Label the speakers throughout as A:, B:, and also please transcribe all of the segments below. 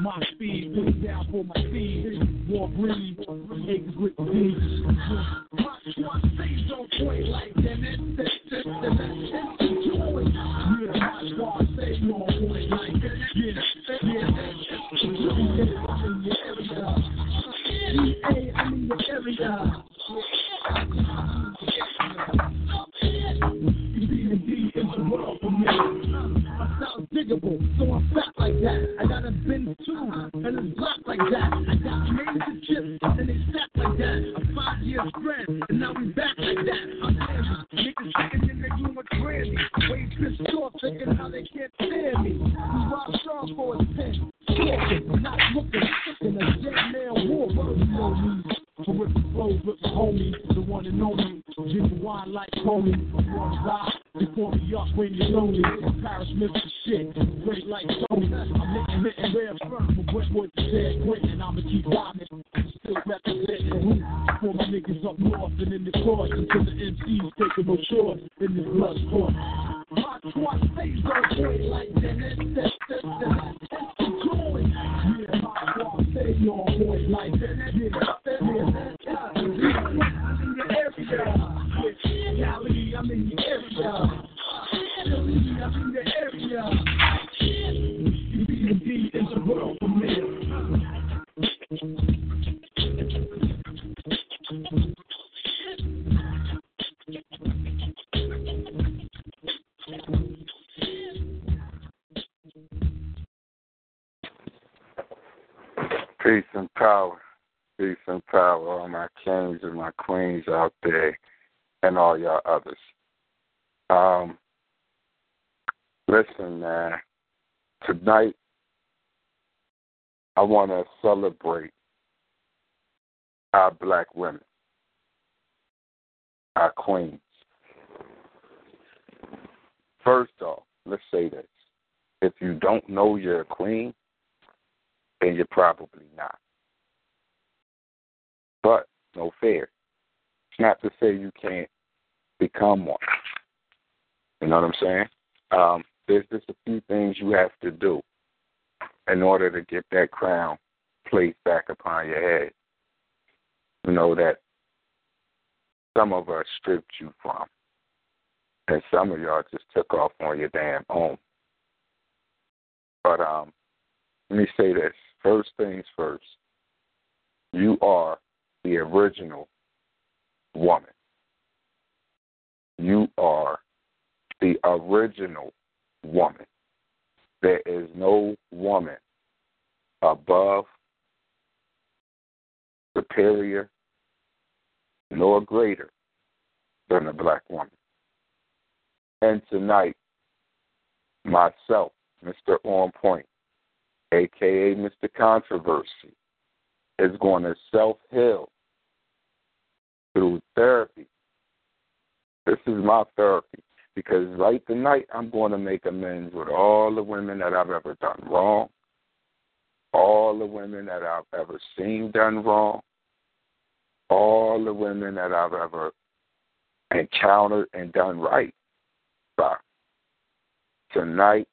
A: My speed puts down for my speed. War breed, eggs with bees. My stays on point like that. that, that, that, Yeah, on. Yeah, yeah. World for me. I sound diggable, so I'm fat like that. I got a bin too, and it's black like that. I got major chips, and they stack like that. A five year spread, and now we back like that. I'm niggas thinking in their room with Grammy. Way pissed off, thinking how they can't stand me. We rock strong for his pen. Talking, not looking, in a dead man war. You know me. Terrific flows with the homie, the one and only. Genuine like Tony. One die, they call me up when you're lonely. Paris, Mr. Shit, great like Tony. I'm hitting, hitting rare firm from Brentwood to San Quentin. I'ma keep rhyming, still representing who? For my niggas up north and in the course until the MCs taking no choice in this blood sport. My squad stays on point like that. Yeah, yeah, yeah. I'm in the area. I'm in the area. I'm in the area. Is the world
B: Peace and power. Peace and power, all my kings and my queens out there, and all y'all others. Um, listen, man. Tonight, I want to celebrate our black women, our queens. First off, let's say this: if you don't know you're a queen, then you're probably not. But no fair. It's not to say you can't become one. You know what I'm saying? Um, there's just a few things you have to do in order to get that crown placed back upon your head. You know that some of us stripped you from, and some of y'all just took off on your damn own. But um, let me say this. First things first. You are the original woman. You are the original woman. There is no woman above, superior, nor greater than a black woman. And tonight, myself, Mr. On Point, aka Mr. Controversy, is going to self heal through therapy. This is my therapy because right tonight I'm going to make amends with all the women that I've ever done wrong, all the women that I've ever seen done wrong, all the women that I've ever encountered and done right. But tonight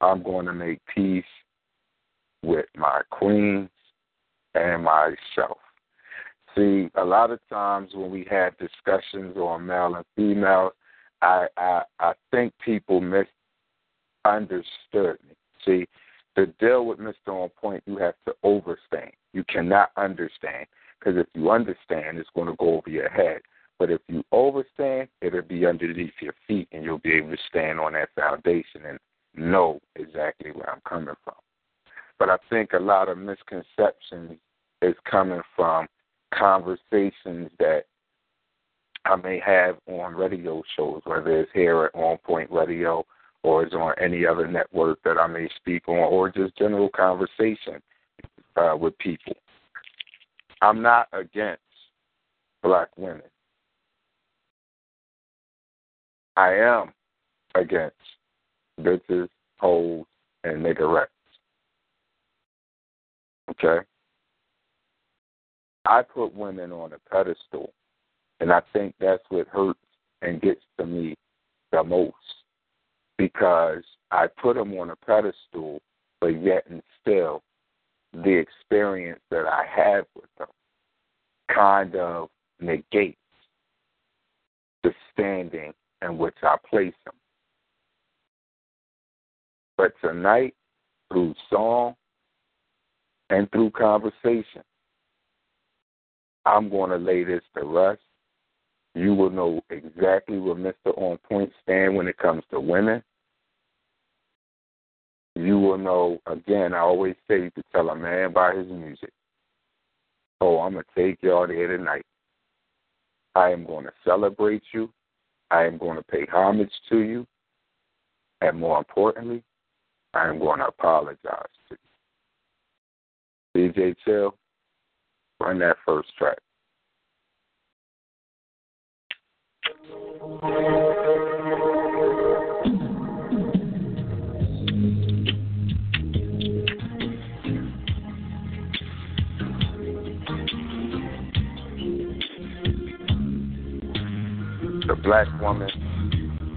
B: I'm going to make peace with my queens and myself. See, a lot of times when we had discussions on male and female, I I, I think people misunderstood me. See, to deal with Mr. On Point, you have to overstand. You cannot understand because if you understand, it's going to go over your head. But if you overstand, it'll be underneath your feet, and you'll be able to stand on that foundation and know exactly where I'm coming from. But I think a lot of misconceptions is coming from conversations that I may have on radio shows, whether it's here at On Point Radio or it's on any other network that I may speak on, or just general conversation uh, with people. I'm not against black women. I am against bitches, hoes, and niggerettes. Okay? I put women on a pedestal, and I think that's what hurts and gets to me the most because I put them on a pedestal, but yet and still, the experience that I have with them kind of negates the standing in which I place them. But tonight, through song and through conversation, I'm going to lay this to rest. You will know exactly where Mr. On Point stand when it comes to women. You will know, again, I always say to tell a man by his music, oh, I'm going to take y'all there tonight. I am going to celebrate you. I am going to pay homage to you. And more importantly, I am going to apologize to you. DJ Chill, run that first track. The black woman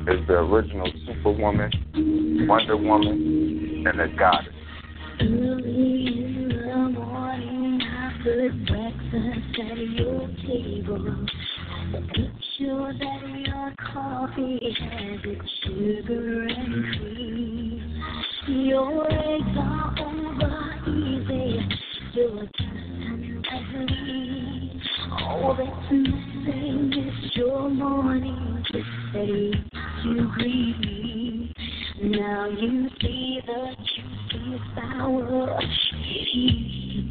B: is the original superwoman, Wonder Woman, and a goddess.
C: Put breakfast at your table. Make sure that your coffee has its sugar and cream. Your eggs are over easy. Your toast ugly. All that's missing is your morning kiss ready to greet me. Now you see the juicy sour.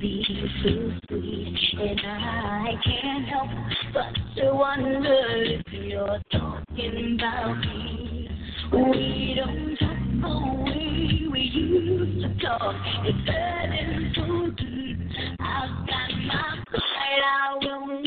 C: Be so sweet, and I can't help but to wonder if you're talking about me. We don't talk the way we used to talk. It's burning so deep. I've got my pride, I will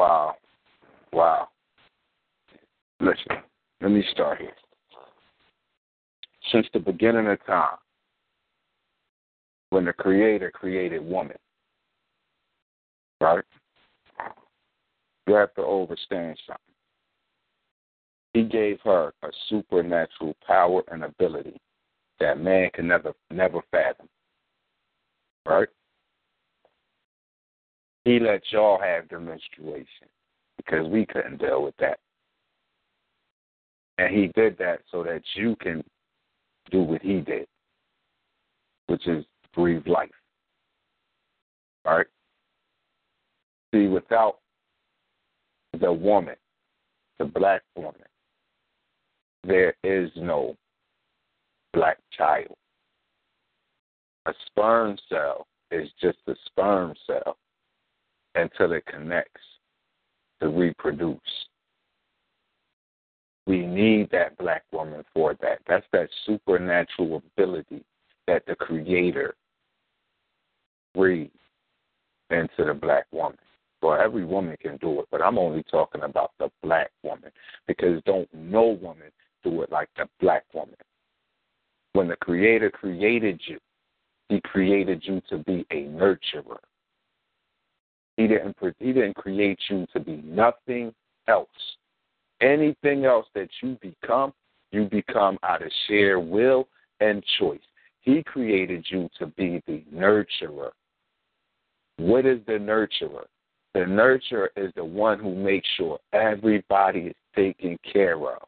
B: Wow. Wow. Listen, let me start here. since the beginning of time, when the Creator created woman, right? You have to understand something. He gave her a supernatural power and ability that man can never never fathom. Right? He let y'all have the menstruation because we couldn't deal with that. And he did that so that you can do what he did, which is breathe life. All right? See, without the woman, the black woman, there is no black child. A sperm cell is just a sperm cell until it connects to reproduce. We need that black woman for that. That's that supernatural ability that the Creator breathed into the black woman. Well, every woman can do it, but I'm only talking about the black woman because don't no woman do it like the black woman. When the Creator created you, He created you to be a nurturer. He didn't He didn't create you to be nothing else. Anything else that you become, you become out of sheer will and choice. He created you to be the nurturer. What is the nurturer? The nurturer is the one who makes sure everybody is taken care of.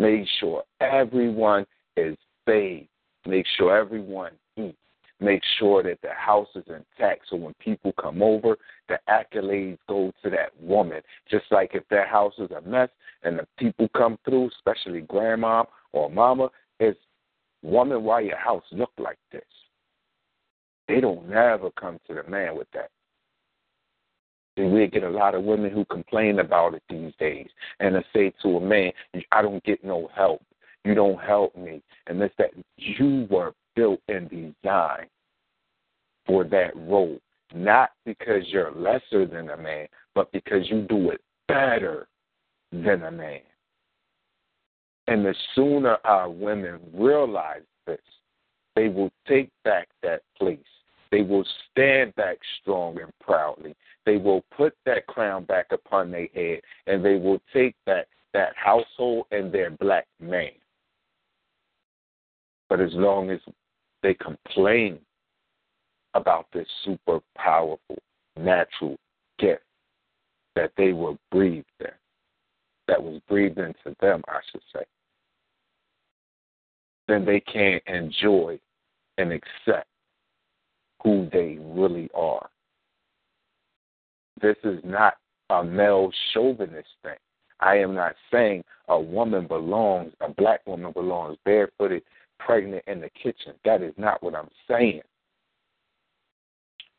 B: Make sure everyone is fed. Make sure everyone. Make sure that the house is intact so when people come over, the accolades go to that woman. Just like if their house is a mess and the people come through, especially grandma or mama, it's woman, why your house look like this? They don't never come to the man with that. We get a lot of women who complain about it these days and they say to a man, I don't get no help. You don't help me. And it's that you were built and designed for that role. Not because you're lesser than a man, but because you do it better than a man. And the sooner our women realize this, they will take back that place they will stand back strong and proudly. They will put that crown back upon their head, and they will take back that household and their black man. But as long as they complain about this super powerful natural gift that they were breathed in, that was breathed into them, I should say, then they can't enjoy and accept who they really are. This is not a male chauvinist thing. I am not saying a woman belongs, a black woman belongs barefooted, pregnant in the kitchen. That is not what I'm saying.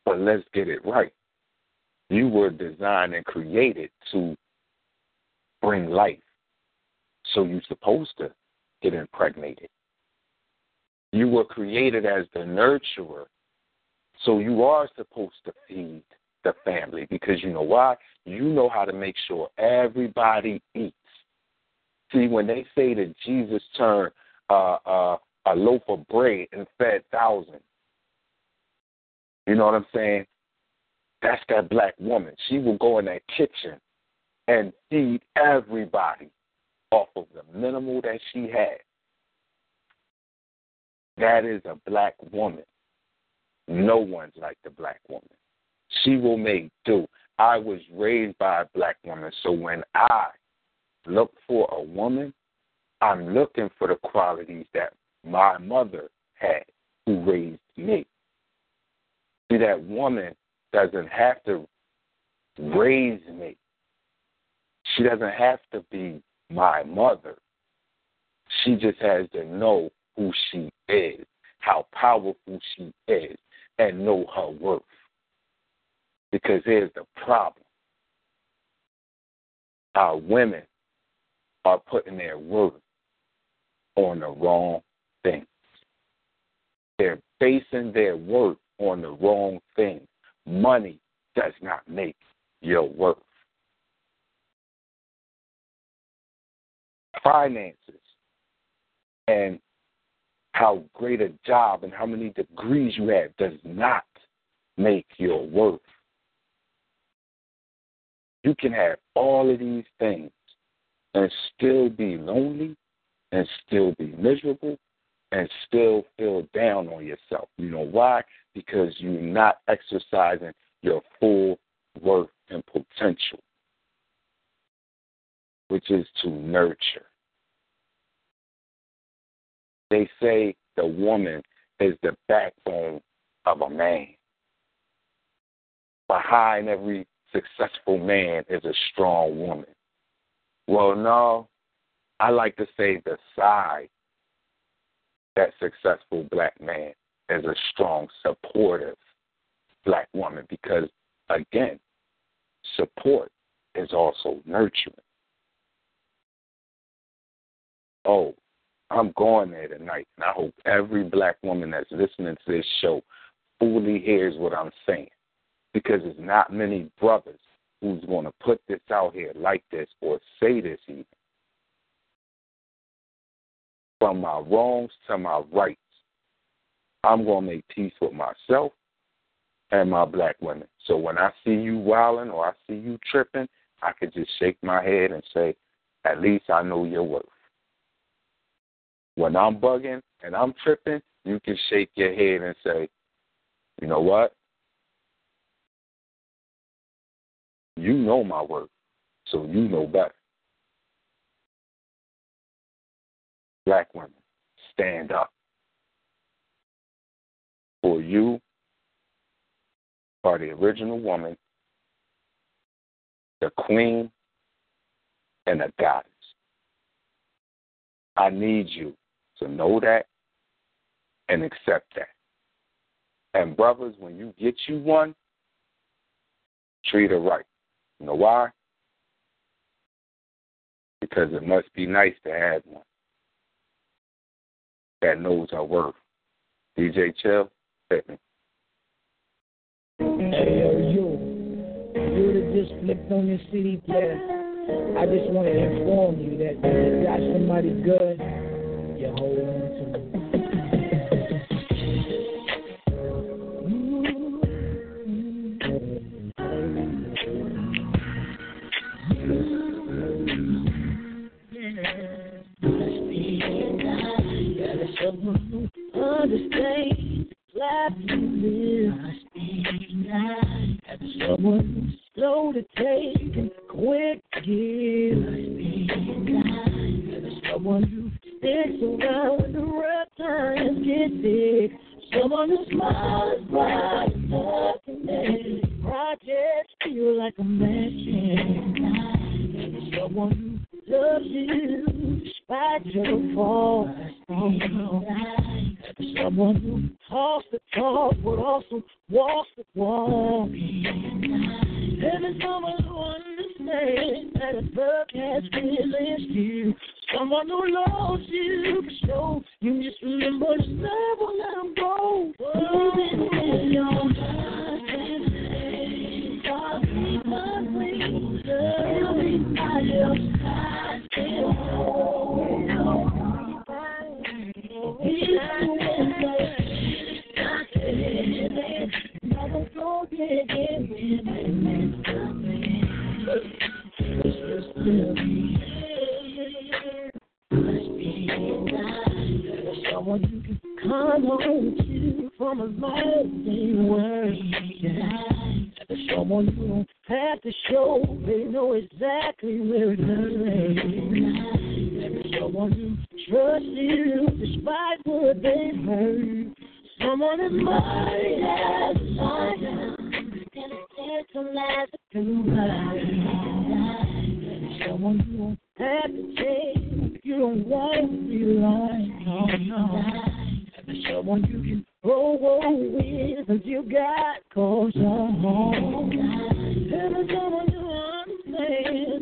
B: But let's get it right. You were designed and created to bring life. So you're supposed to get impregnated. You were created as the nurturer so you are supposed to feed the family because you know why? You know how to make sure everybody eats. See, when they say that Jesus turned uh, uh, a loaf of bread and fed thousands, you know what I'm saying? That's that black woman. She will go in that kitchen and feed everybody off of the minimal that she had. That is a black woman. No one's like the black woman. She will make do. I was raised by a black woman, so when I look for a woman, I'm looking for the qualities that my mother had who raised me. See, that woman doesn't have to raise me. She doesn't have to be my mother. She just has to know who she is, how powerful she is, and know her worth. Because here's the problem our women are putting their worth on the wrong They're basing their worth on the wrong thing. Money does not make your worth. Finances and how great a job and how many degrees you have does not make your worth. You can have all of these things and still be lonely and still be miserable and still feel down on yourself. You know why? Because you're not exercising your full worth and potential, which is to nurture. They say the woman is the backbone of a man. Behind every successful man is a strong woman. Well, no, I like to say the side that successful black man is a strong, supportive black woman because, again, support is also nurturing. Oh, I'm going there tonight, and I hope every black woman that's listening to this show fully hears what I'm saying because there's not many brothers who's going to put this out here like this or say this even. From my wrongs to my rights, I'm going to make peace with myself and my black women. So when I see you wilding or I see you tripping, I can just shake my head and say, at least I know your worth. When I'm bugging and I'm tripping, you can shake your head and say, you know what? You know my worth, so you know better. Black women, stand up. For you are the original woman, the queen, and the goddess. I need you to know that and accept that. And brothers, when you get you one, treat her right. You know why? Because it must be nice to have one that knows our worth. DJ Chill, hit me.
D: Hey, you. You that just flipped on your CD player. I just want to inform you that you got somebody good, you hold
E: Understand, life you live. Someone slow to take and quick to give. Have someone who sticks around the rough times get big. Someone who smiles bright enough to make projects feel like a mansion. Someone who loves you despite your faults. Someone who talks the talk but also walks the walk. Having someone who understands that love has feelings too. Someone who loves you for sure. You just remember to let them go. I'll be by your side. To show, they know exactly where it hurts. Trusts you despite what they've heard. Someone as mighty as a lion, and a tantalize through Someone who won't have to change, you don't want to be lying. No, no. Someone you can roll with, cause you got cause you're home. Someone who understands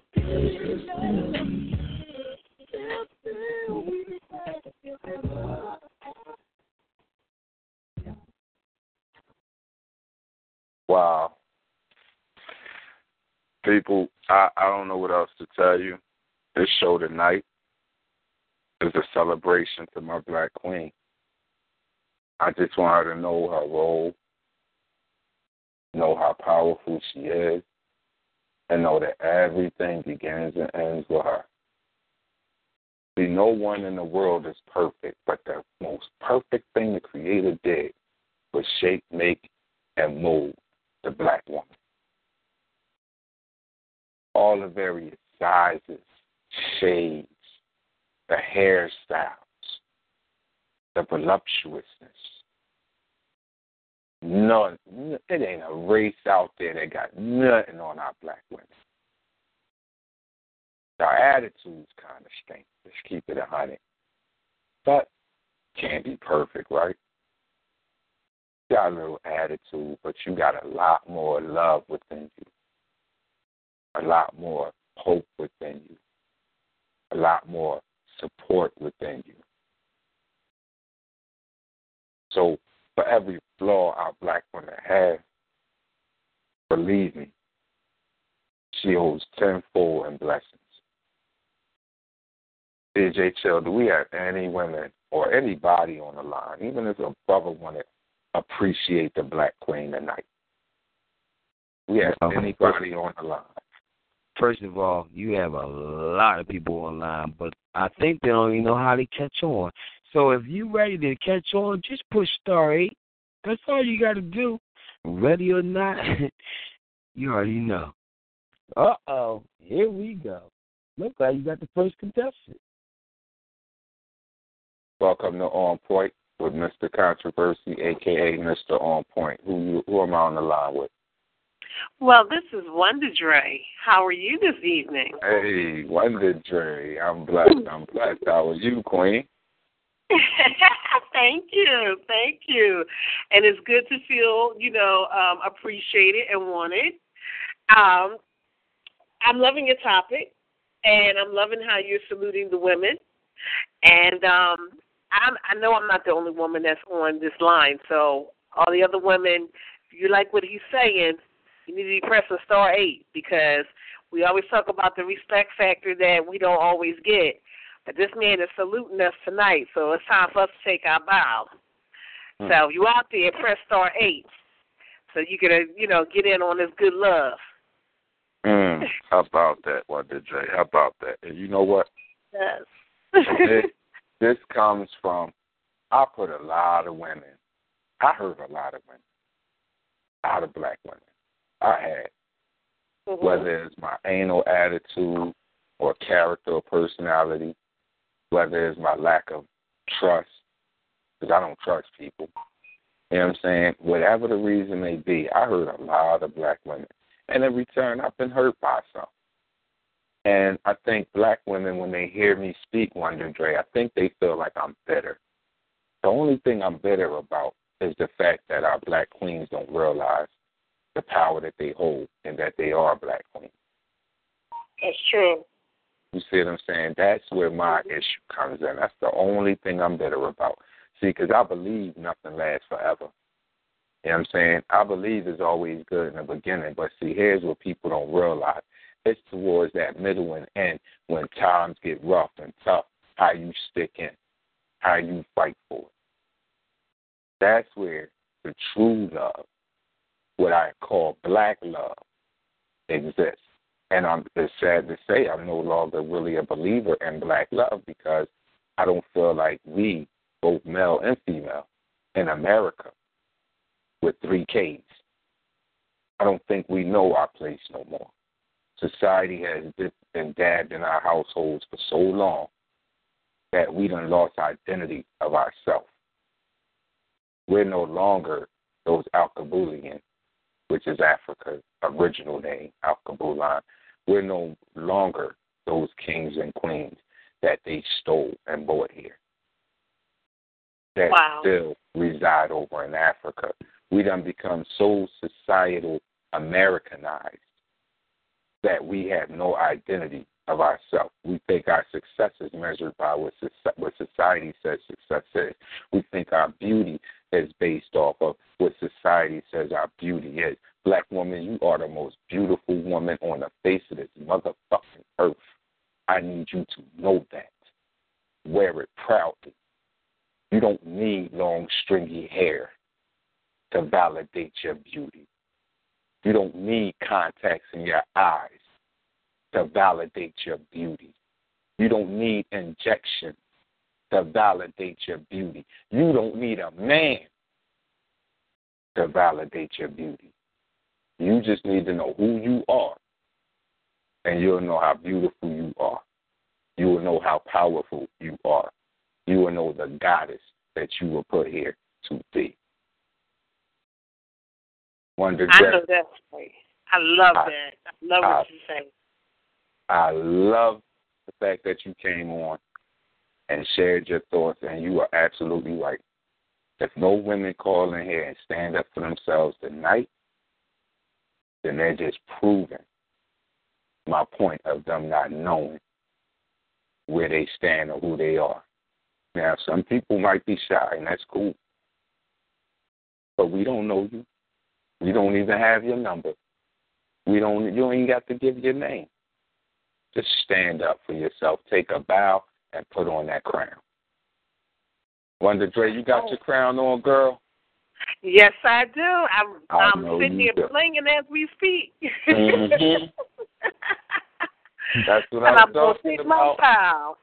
B: Wow. People, I, I don't know what else to tell you. This show tonight is a celebration to my black queen. I just want her to know her role, know how powerful she is, and know that everything begins and ends with her. See, no one in the world is perfect, but the most perfect thing the Creator did was shape, make, and mold the black woman. All the various sizes, shades, the hairstyles, the voluptuousness. None, it ain't a race out there that got nothing on our black women. Our attitudes kind of stink. Let's keep it a hundred. But can't be perfect, right? Got a little attitude, but you got a lot more love within you. A lot more hope within you. A lot more support within you. So for every flaw our black women have, believe me, she holds tenfold in blessings. DJ Chill, do we have any women or anybody on the line, even if a brother want to appreciate the black queen tonight? We have
F: Okay.
B: anybody on the line.
F: First of all, you have a lot of people online, but I think they don't even know how to catch on. So if you ready to catch on, just push star eight. That's all you got to do. Ready or not, you already know. Uh oh, here we go. Look like you got the first contestant.
B: Welcome to On Point with Mr. Controversy, aka Mr. On Point. Who who am I on the line with?
G: Well, this is Wonder Dre. How are you this evening?
B: Hey, Wonder Dre. I'm blessed. I'm blessed. How are you, Queen?
G: thank you, thank you, and it's good to feel, you know, um, appreciated and wanted. Um, I'm loving your topic, and I'm loving how you're saluting the women. And um, I'm, I know I'm not the only woman that's on this line, so all the other women, if you like what he's saying, you need to be pressing star eight because we always talk about the respect factor that we don't always get. This man is saluting us tonight, so it's time for us to take our bow.
B: Hmm.
G: So if you out there, press star eight, so you can, you know, get in on this good love.
B: Mm, how about that, Wonder Dre? How about that? And you know what?
G: Yes.
B: this, this comes from, I put a lot of women, I heard a lot of women, a lot of black women. I had,
G: Mhm.
B: whether it's my anal attitude or character or personality, whether it's my lack of trust, because I don't trust people. You know what I'm saying? Whatever the reason may be, I heard a lot of black women. And in return, I've been hurt by some. And I think black women, when they hear me speak, Wonder Dre, I think they feel like I'm bitter. The only thing I'm bitter about is the fact that our black queens don't realize the power that they hold and that they are black queens.
G: That's true.
B: You see what I'm saying? That's where my issue comes in. That's the only thing I'm bitter about. See, because I believe nothing lasts forever. You know what I'm saying? I believe it's always good in the beginning, but see, here's what people don't realize. It's towards that middle and end when times get rough and tough, how you stick in, how you fight for it. That's where the true love, what I call black love, exists. And I'm it's sad to say I'm no longer really a believer in black love because I don't feel like we, both male and female, in America, with three Ks, I don't think we know our place no more. Society has and dabbed in our households for so long that we done lost identity of ourself. We're no longer those Alkebulian, which is Africa's original name, Alkebulan. We're no longer those kings and queens that they stole and brought here. That
G: Wow.
B: still reside over in Africa. We done become so societal Americanized that we have no identity of ourselves. We think our success is measured by what, what society says success is. We think our beauty is based off of what society says our beauty is. Black woman, you are the most beautiful woman on the face of this motherfucking earth. I need you to know that. Wear it proudly. You don't need long, stringy hair to validate your beauty. You don't need contacts in your eyes to validate your beauty. You don't need injection to validate your beauty. You don't need a man to validate your beauty. You just need to know who you are, and you'll know how beautiful you are. You will know how powerful you are. You will know the goddess that you were put here to be.
G: Wonder I know that's right. I love I, that. I love what you say.
B: I love the fact that you came on and shared your thoughts, and you are absolutely right. If no women call in here and stand up for themselves tonight, then they're just proving my point of them not knowing where they stand or who they are. Now, some people might be shy, and that's cool. But we don't know you. We don't even have your number. We don't. You don't even got to give your name. Just stand up for yourself. Take a bow and put on that crown. Wonder Dre, you got oh. your crown on, girl?
G: Yes, I do. I'm, I'm sitting here do. blinging as we speak.
B: Mm-hmm. That's what
G: and
B: I'm,
G: I'm talking
B: about.
G: My bow.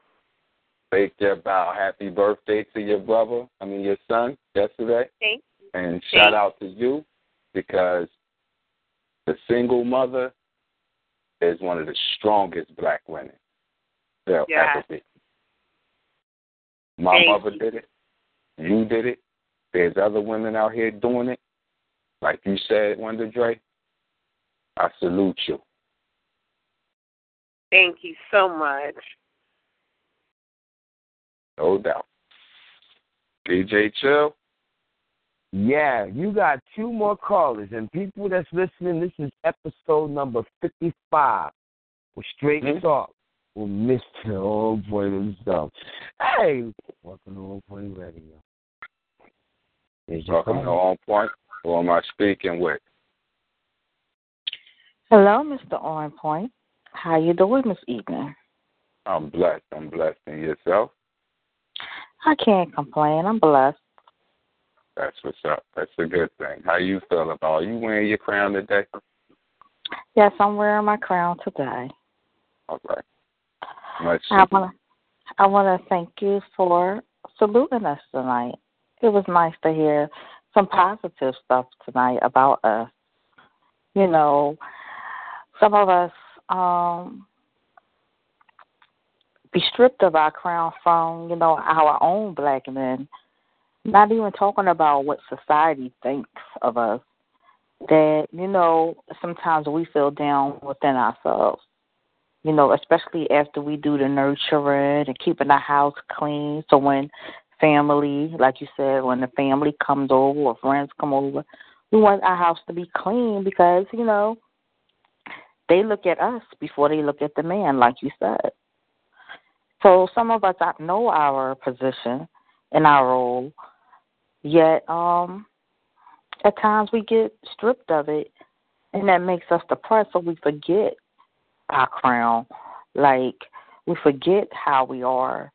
B: Take your bow. Happy birthday to your brother. I mean your son yesterday.
G: Thank you.
B: And
G: Thank
B: shout out to you because the single mother is one of the strongest black women there'll
G: yes.
B: ever be. My
G: Thank
B: mother
G: you.
B: did it. You did it. There's other women out here doing it. Like you said, Wonder Dre. I salute you.
G: Thank you so much.
B: No doubt. DJ Chill.
F: Yeah, you got two more callers. And people that's listening, this is episode number 55 with Straight
B: mm-hmm.
F: Talk with Mr. On Point himself. Hey, welcome to On Point Radio.
B: Welcome to On Point. Who am I speaking with?
H: Hello, Mr. On Point. How you doing this evening?
B: I'm blessed. I'm blessed. And yourself?
H: I can't complain. I'm blessed.
B: That's what's up. That's a good thing. How you feel about? Are you wearing your crown today?
H: Yes, I'm wearing my crown today.
B: All right. Much
H: I want to I want to thank you for saluting us tonight. It was nice to hear some positive stuff tonight about us. You know, some of us um be stripped of our crown from, you know, our own black men not even talking about what society thinks of us, that, you know, sometimes we feel down within ourselves. You know, especially after we do the nurturing and keeping the house clean. So when family, like you said, when the family comes over or friends come over, we want our house to be clean because, you know, they look at us before they look at the man, like you said. So some of us know our position and our role, Yet, um, at times we get stripped of it, and that makes us depressed. So we forget our crown, like we forget how we are,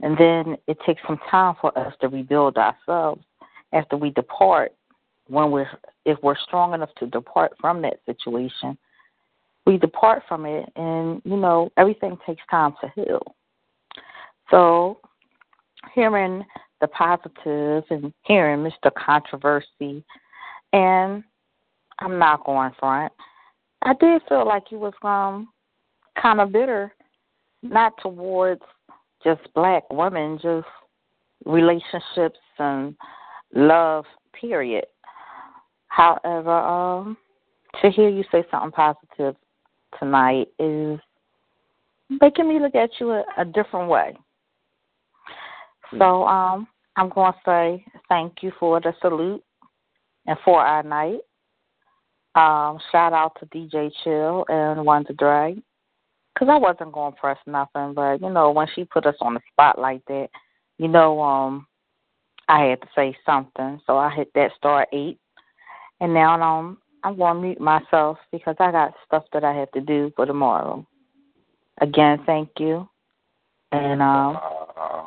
H: and then it takes some time for us to rebuild ourselves after we depart. When we're if we're strong enough to depart from that situation, we depart from it, and you know everything takes time to heal. So, hearing the positives positive and hearing Mr. Controversy. And I'm not going front. I did feel like he was um kind of bitter, not towards just black women, just relationships and love, period. However, um, to hear you say something positive tonight is making me look at you a, a different way. So um, I'm going to say thank you for the salute and for our night. Um, shout out to DJ Chill and Wonder Dre. Because I wasn't going to press nothing, but, you know, when she put us on the spot like that, you know, um, I had to say something. So I hit that star eight. And now um, I'm going to mute myself because I got stuff that I have to do for tomorrow. Again, thank you. And um,
B: Uh,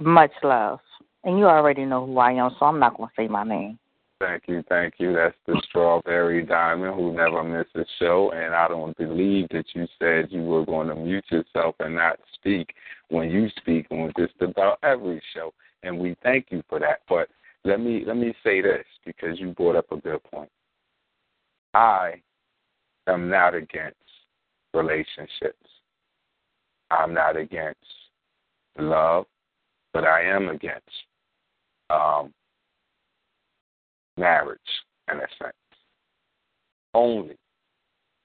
H: much love. And you already know who I am, so I'm not going to say my name.
B: Thank you, thank you. That's the Strawberry Diamond who never misses a show. And I don't believe that you said you were going to mute yourself and not speak when you speak on just about every show. And we thank you for that. But let me let me say this because you brought up a good point. I am not against relationships. I'm not against love, but I am against um, marriage in a sense. Only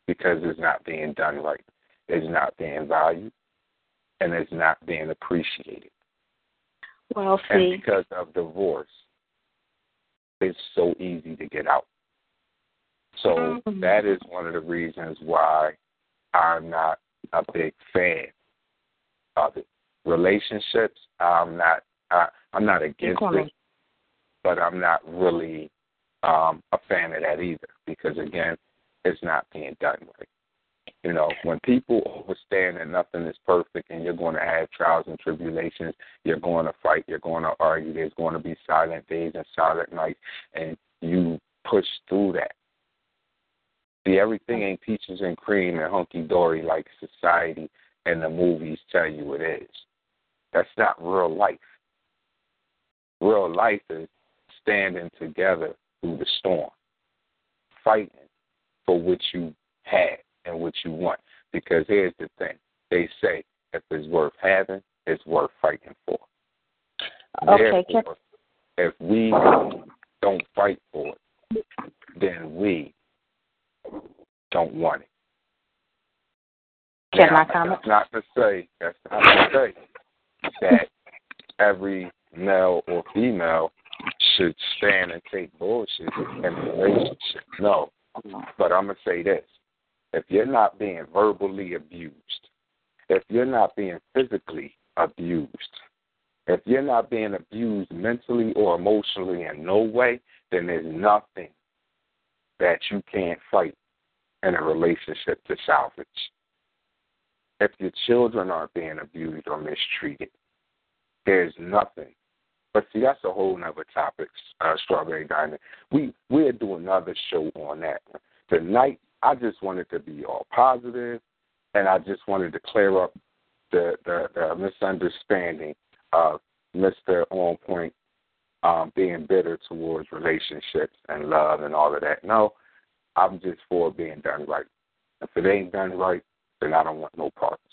B: because it's not being done right. It's not being valued and it's not being appreciated.
H: Well, see.
B: And because of divorce, it's so easy to get out. So
H: Mhm.
B: that is one of the reasons why I'm not a big fan of it. Relationships, I'm not. I, I'm not against it, but I'm not really um, a fan of that either because again, it's not being done right. You know, when people understand that nothing is perfect and you're going to have trials and tribulations, you're going to fight, you're going to argue, there's going to be silent days and silent nights, and you push through that. See, everything ain't peaches and cream and hunky dory like society and the movies tell you it is. That's not real life. Real life is standing together through the storm, fighting for what you have and what you want. Because here's the thing they say if it's worth having, it's worth fighting for.
H: Okay,
B: Therefore, if we don't fight for it, then we don't want it.
H: Can
B: now,
H: I comment?
B: That's not to say that's not to say that every male or female should stand and take bullshit in a relationship. No. But I'm gonna say this. If you're not being verbally abused, if you're not being physically abused, if you're not being abused mentally or emotionally in no way, then there's nothing that you can't fight in a relationship to salvage. If your children aren't being abused or mistreated, there's nothing. But see, that's a whole nother topic, uh, Strawberry Diamond. We we'll do another show on that. Tonight, I just wanted to be all positive, and I just wanted to clear up the the, the misunderstanding of Mister On Point um, being bitter towards relationships and love and all of that. No, I'm just for being done right. If it ain't done right, then I don't want no parts.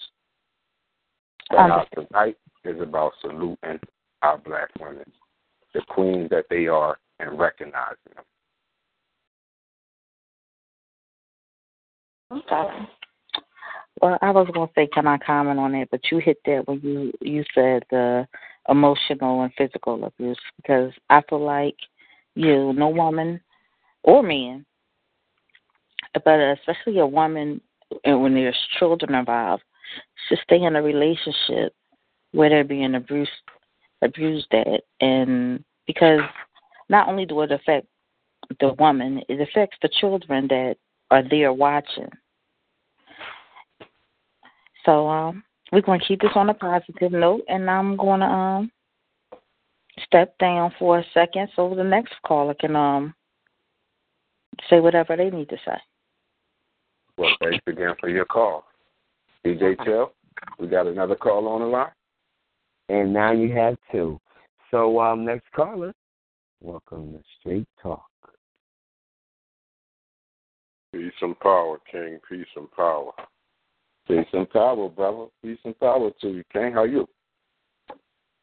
B: But our tonight is about saluting our black women, the queens that they are, and recognizing them.
H: Okay. Well, I was gonna say, can I comment on that? But you hit that when you you said the emotional and physical abuse because I feel like you, no woman or man, but especially a woman, and when there's children involved, should stay in a relationship where they're being abused abused that and because not only do it affect the woman, it affects the children that are there watching. So um, we're going to keep this on a positive note, and I'm going to um step down for a second so the next caller can um say whatever they need to say.
B: Well, thanks again for your call. DJ Chill, we got another call on the line.
F: And now you have two. So um next caller, welcome to Straight Talk.
I: Peace and power, King. Peace and power.
B: Peace and power, brother. Peace and power to you, King. How you?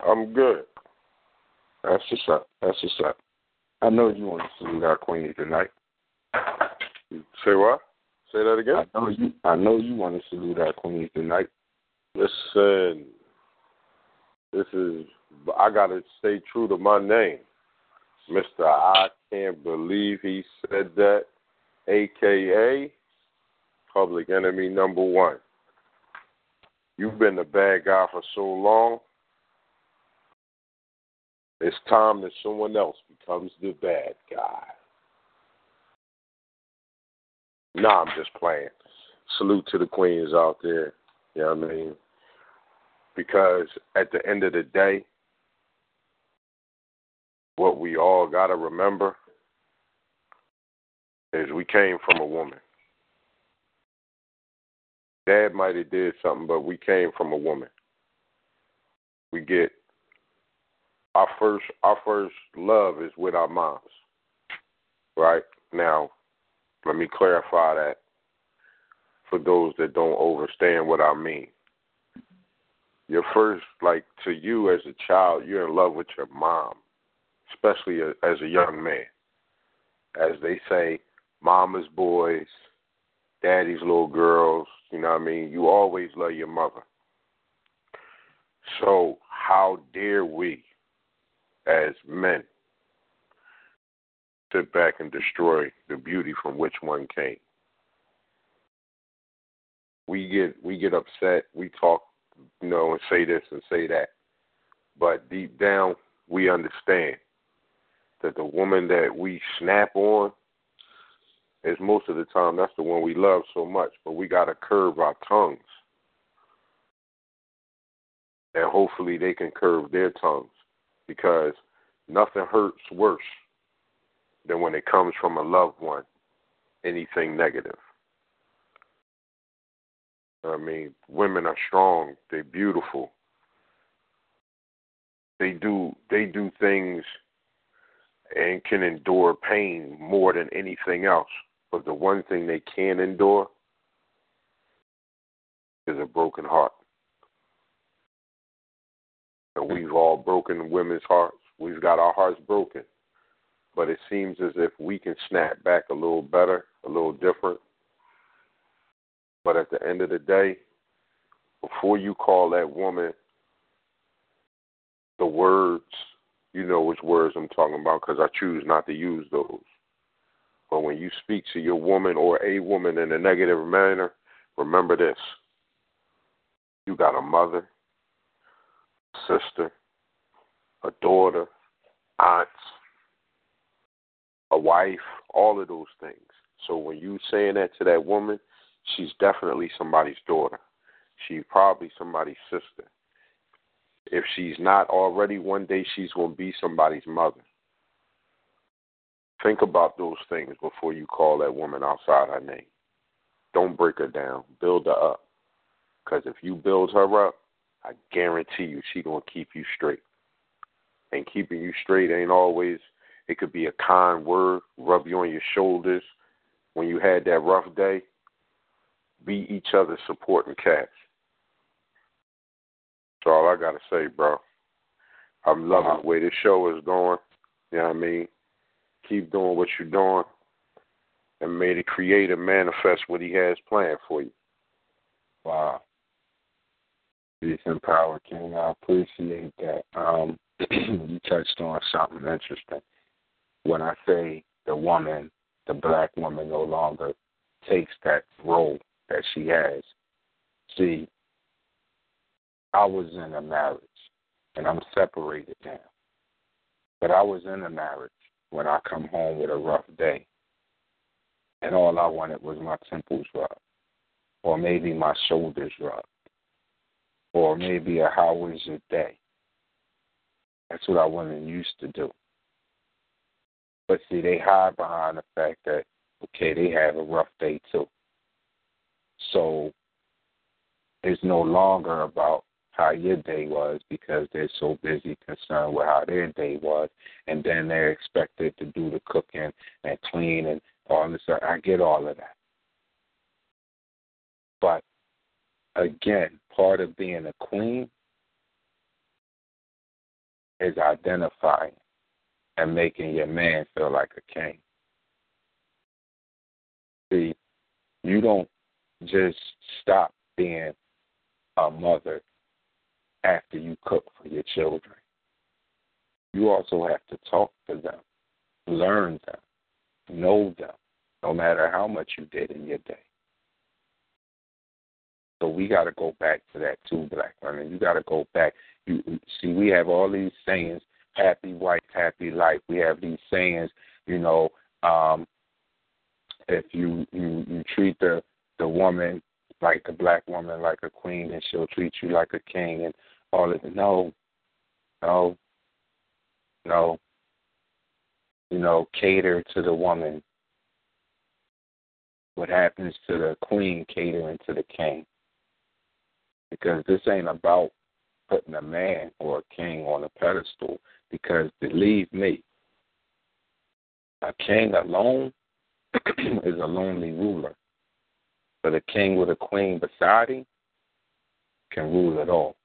I: I'm good.
B: That's what's up. That's what's up. I know you want to salute our queen tonight.
I: Say what? Say that again.
B: I know you. I know you want to salute our queen tonight.
I: Listen, this is. I gotta stay true to my name, Mister. I can't believe he said that. aka public enemy number one. You've been the bad guy for so long. It's time that someone else becomes the bad guy. Nah, I'm just playing. Salute to the queens out there. You know what I mean? Because at the end of the day, what we all got to remember is we came from a woman. Dad might have did something, but we came from a woman. We get our first our first love is with our moms. Right? Now, let me clarify that for those that don't understand what I mean. Your first like to you as a child, you're in love with your mom, especially as a young man. As they say, mama's boys, daddy's little girls, you know what I mean? You always love your mother. So, how dare we, as men, sit back and destroy the beauty from which one came? We get we get upset. We talk, you know, and say this and say that, but deep down, we understand that the woman that we snap on is most of the time that's the one we love so much, but we got to curb our tongues. And hopefully they can curb their tongues because nothing hurts worse than when it comes from a loved one, anything negative. I mean, women are strong, they're beautiful. They do they do things and can endure pain more than anything else. But the one thing they can endure is a broken heart. And we've all broken women's hearts. We've got our hearts broken. But it seems as if we can snap back a little better, a little different. But at the end of the day, before you call that woman the words, you know which words I'm talking about because I choose not to use those. But when you speak to your woman or a woman in a negative manner, remember this. You got a mother, sister, a daughter, aunts, a wife, all of those things. So when you saying that to that woman, she's definitely somebody's daughter. She's probably somebody's sister. If she's not already, one day she's going to be somebody's mother. Think about those things before you call that woman outside her name. Don't break her down. Build her up. Because if you build her up, I guarantee you she going to keep you straight. And keeping you straight ain't always, it could be a kind word, rub you on your shoulders when you had that rough day. Be each other's supporting cats. That's all I got to say, bro. I'm loving the way this show is going. You know what I mean? Keep doing what you're doing, and may the Creator manifest what He has planned for you.
B: Wow. Peace and power, King. I appreciate that. Um, you touched on something interesting. When I say the woman, the black woman no longer takes that role that she has. See, I was in a marriage and I'm separated now. But I was in a marriage when I come home with a rough day. And all I wanted was my temples rubbed. Or maybe my shoulders rubbed. Or maybe a how was your day? That's what I women used to do. But see, they hide behind the fact that, okay, they have a rough day too. So it's no longer about how your day was because they're so busy concerned with how their day was, and then they're expected to do the cooking and clean and all this. I get all of that, but again, part of being a queen is identifying and making your man feel like a king. See, you don't just stop being a mother after you cook for your children. You also have to talk to them, learn them, know them, no matter how much you did in your day. So we got to go back to that too, black women. You got to go back. You see, we have all these sayings: "Happy wife, happy life." We have these sayings, you know, um, if you you you treat the the woman like the black woman like a queen, and she'll treat you like a king, and all of it. No, no, no. You know, cater to the woman. What happens to the queen catering to the king? Because this ain't about putting a man or a king on a pedestal. Because believe me, a king alone is a lonely ruler. But a king with a queen beside him can rule it all.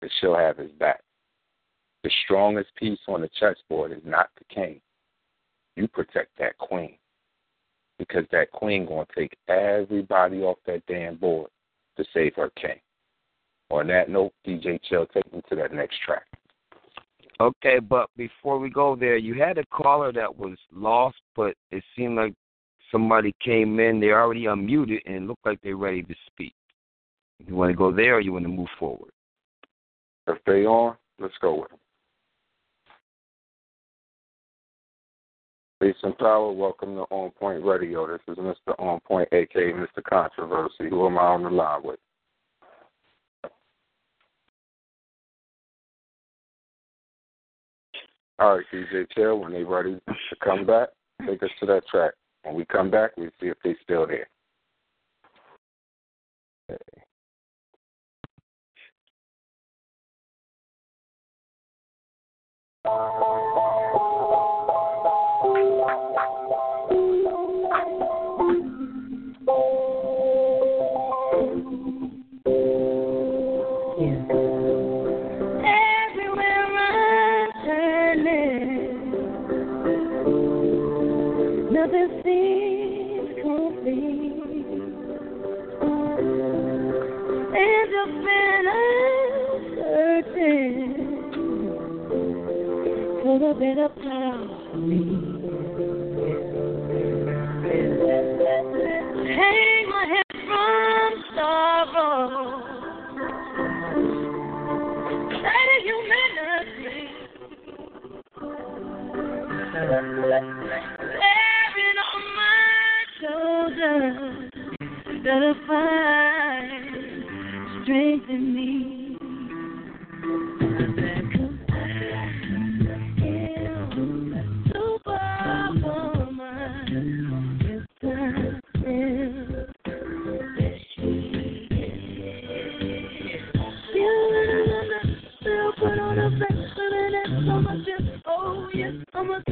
B: But she'll have his back. The strongest piece on the chessboard is not the king. You protect that queen. Because that queen gonna take everybody off that damn board to save her king. On that note, DJ Chill, take me to that next track.
F: Okay, but before we go there, you had a caller that was lost, but it seemed like somebody came in. They already unmuted and it looked like they're ready to speak. You want to go there or you want to move forward?
B: If they on, let's go with them. Peace and power. Welcome to On Point Radio. This is Mr. On Point, aka Mr. Controversy. Who am I on the line with? All right, DJ Chill, when they're ready to come back, take us to that track. When we come back, we see if they're still there. Okay.
C: Everywhere better part of me. Hang my head from sorrow. Is humanity. Bearing on my shoulders, gotta find strength in me. Yes,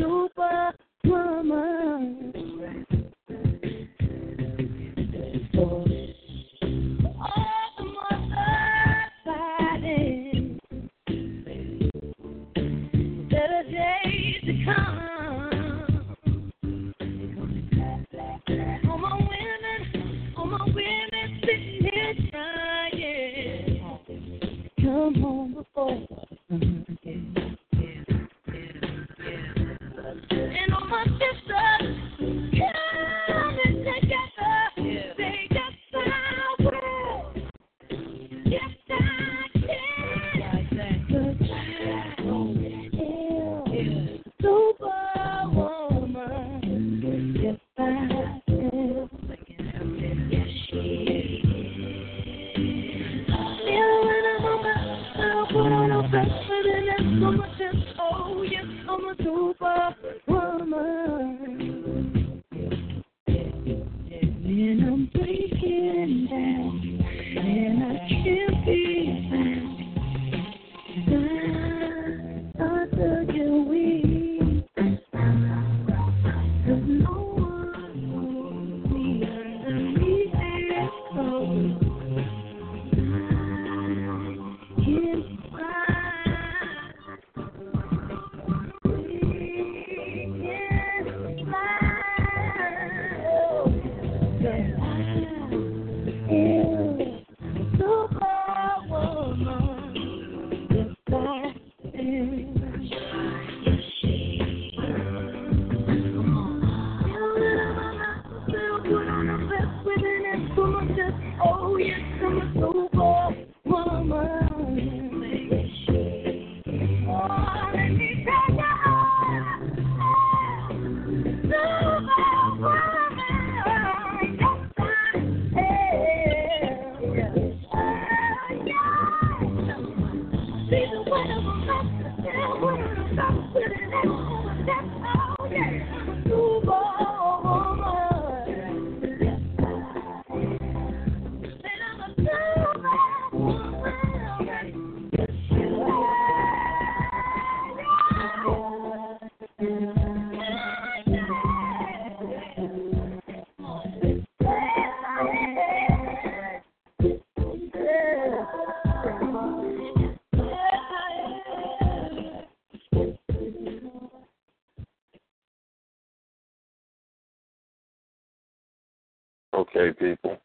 B: Okay, people.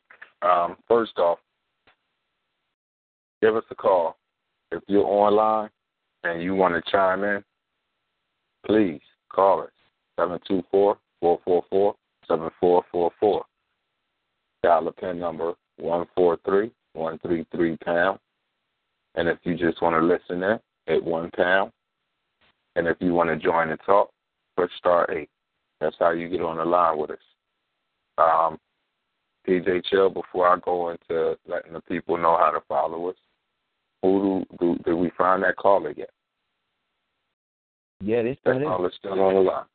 B: Um, first off, give us a call. If you're online and you want to chime in, please call us 724 444 7444. Dial PIN number 143 133 pound. And if you just want to listen in, at one pound. And if you want to join the talk, push star eight. That's how you get on the line with us. Um, DJ Chill, before I go into letting the people know how to follow us, who do, do did we find that caller yet?
F: Yeah, they still
B: that caller's still on the line.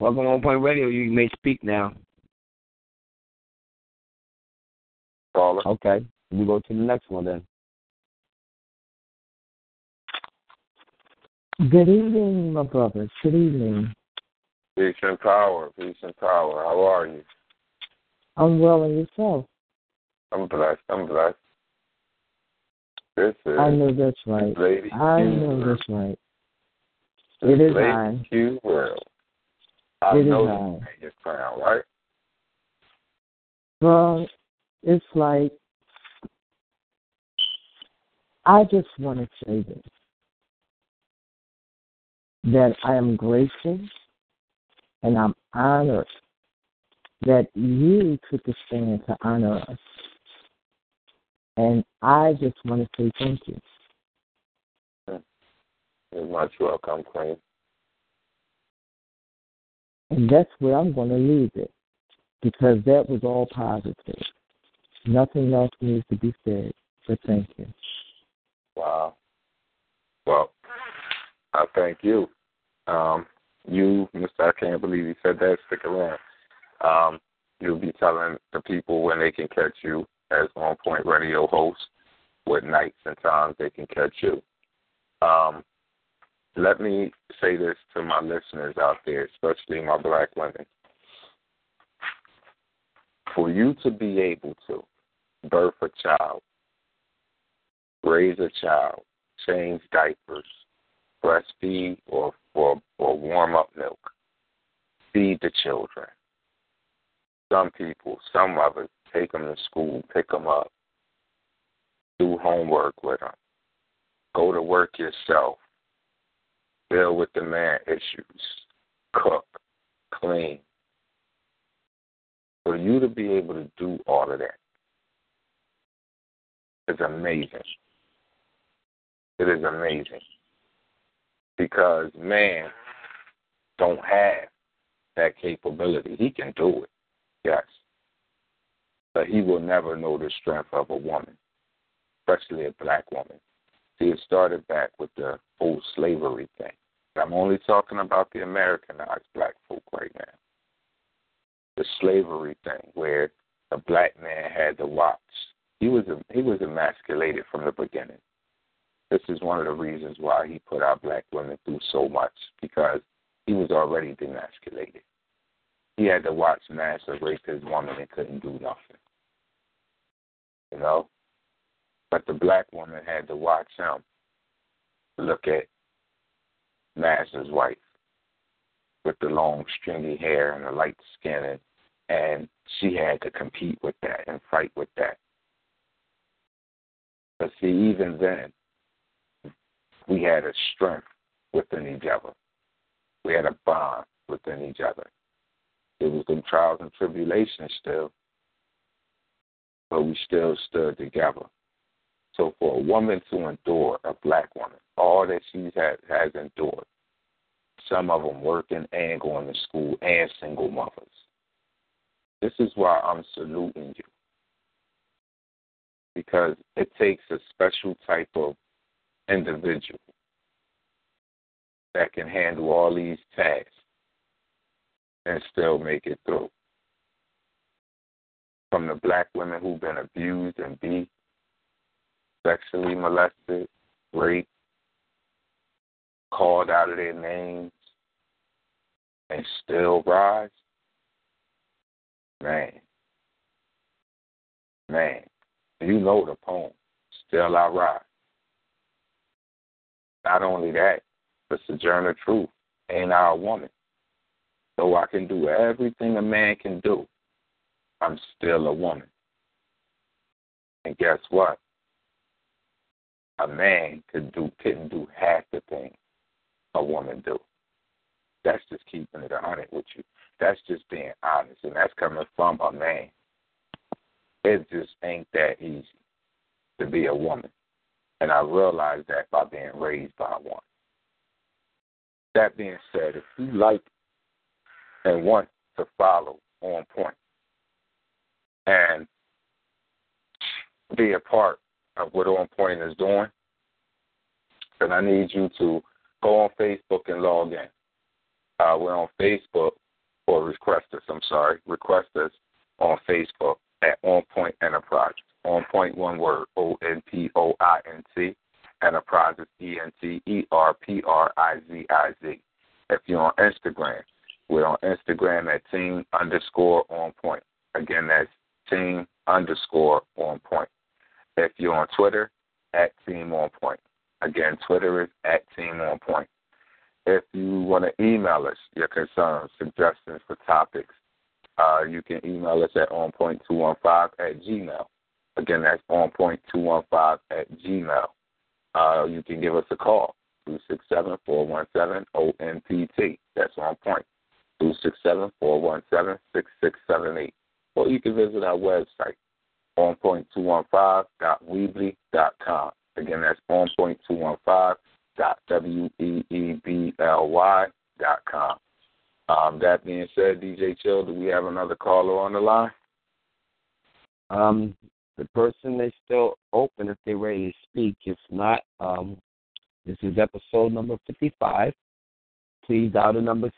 F: Welcome to on Point Radio. You may speak now.
B: Caller.
F: Okay. We go to the next one then.
D: Good evening, my brothers. Good evening.
B: Peace and power. Peace and power. How are you?
D: I'm well, and yourself?
B: I'm blessed. I'm blessed. This is
D: I know that's right.
B: Lady
D: I
B: Q
D: know
B: World.
D: that's right. It is
B: Lady
D: I.
B: Q World. I
D: It is
B: know you
D: I.
B: crown, right?
D: Well, it's like I just want to say this that I am grateful and I'm honored that you took the stand to honor us. And I just want to say thank you.
B: You're much welcome, Queen.
D: And that's where I'm going to leave it because that was all positive. Nothing else needs to be said, but thank you.
B: Wow. Well, I thank you. Um, you, Mr. I can't believe you said that. Stick around. Um, you'll be telling the people when they can catch you as on point radio host, what nights and times they can catch you. Um, let me say this to my listeners out there, especially my black women. For you to be able to birth a child, raise a child, change diapers, breastfeed or, or, or warm up milk, feed the children. Some people, some us, take them to school, pick them up, do homework with them, go to work yourself, deal with the man issues, cook, clean. For you to be able to do all of that is amazing. It is amazing because man don't have that capability. He can do it, yes, but he will never know the strength of a woman, especially a black woman. See, it started back with the whole slavery thing. I'm only talking about the Americanized black folk right now. The slavery thing, where a black man had to watch. He was he was emasculated from the beginning. This is one of the reasons why he put our black women through so much because he was already demasculated. He had to watch master rape his woman and couldn't do nothing. You know? But the black woman had to watch him look at master's wife with the long stringy hair and the light skin and, and she had to compete with that and fight with that. But see, even then, we had a strength within each other. We had a bond within each other. It was them trials and tribulations still, but we still stood together. So for a woman to endure, a black woman, all that she's had, has endured, some of them working and going to school and single mothers. This is why I'm saluting you. Because it takes a special type of individual that can handle all these tasks and still make it through. From the black women who've been abused and beat, sexually molested, raped, called out of their names, and still rise, man, man, you know the poem, Still I Rise. Not only that, but Sojourner Truth ain't our woman. Though I can do everything a man can do, I'm still a woman. And guess what? A man could do couldn't do half the things a woman do. That's just keeping it hundred with you. That's just being honest, and that's coming from a man. It just ain't that easy to be a woman, and I realized that by being raised by one. That being said, if you like and want to follow on point and be a part of what On Point is doing, then I need you to go on Facebook and log in. Uh, we're on Facebook, or request us, I'm sorry, request us on Facebook at On Point Enterprises. On Point, one word, O N P O I N T. Enterprises, E N T E R P R I Z I Z. If you're on Instagram, we're on Instagram at team underscore on point. Again, that's team underscore on point. If you're on Twitter, at team on point. Again, Twitter is at team on point. If you want to email us your concerns, suggestions for topics, uh, you can email us at onpoint215 at gmail. Again, that's onpoint215 at gmail. Uh, you can give us a call, 267-417-ONPT. That's on point, 267-417-6678. Or you can visit our website, onpoint215.weebly.com. Again, that's onpoint215.weebly.com. Um, that being said, DJ Chill, do we have another caller on the line?
F: Um, the person is still open if they're ready to speak. If not, um, this is episode number 55. Please dial the number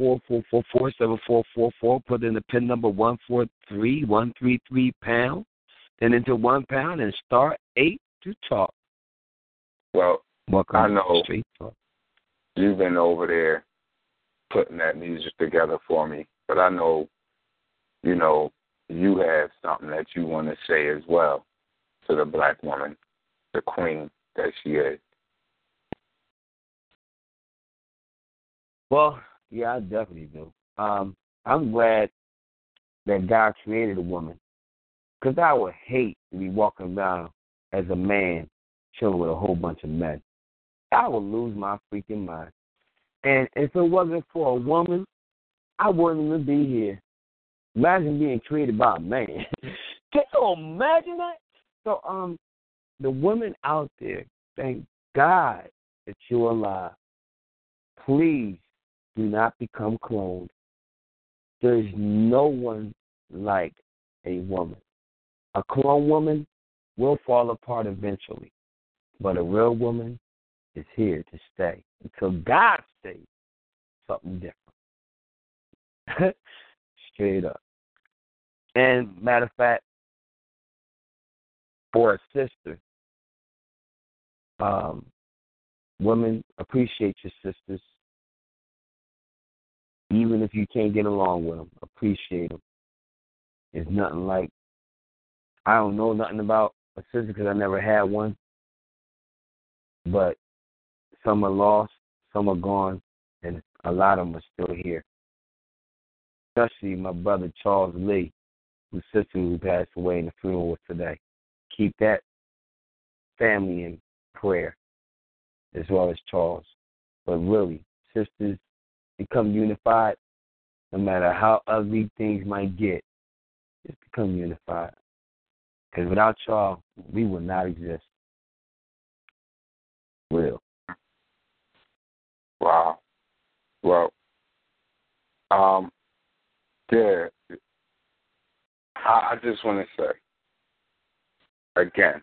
F: 724-444-7444. Put in the pin number 143133 pound. Then into one pound and start eight to talk.
B: Well,
F: Welcome
B: I know you've been over there putting that music together for me, but I know, you know, you have something that you want to say as well to the black woman, the queen that she is.
F: Well, yeah, I definitely do. Um, I'm glad that God created a woman, because I would hate to be walking around as a man chilling with a whole bunch of men. I would lose my freaking mind. And if it wasn't for a woman, I wouldn't even be here. Imagine being created by a man. Can you imagine that? So, um, the women out there, thank God that you're alive. Please do not become cloned. There's no one like a woman. A clone woman will fall apart eventually, but a real woman is here to stay until God says something different. Straight up. And matter of fact, for a sister, um, women appreciate your sisters, even if you can't get along with them. Appreciate them. It's nothing like I don't know nothing about a sister because I never had one, but some are lost, some are gone, and a lot of them are still here. Especially my brother Charles Lee, whose sister who passed away in the funeral today. Keep that family in prayer, as well as Charles. But really, sisters become unified, no matter how ugly things might get. Just become unified. Because without y'all, we would not exist. Real.
B: Wow. Well, um, there, I, just want to say again,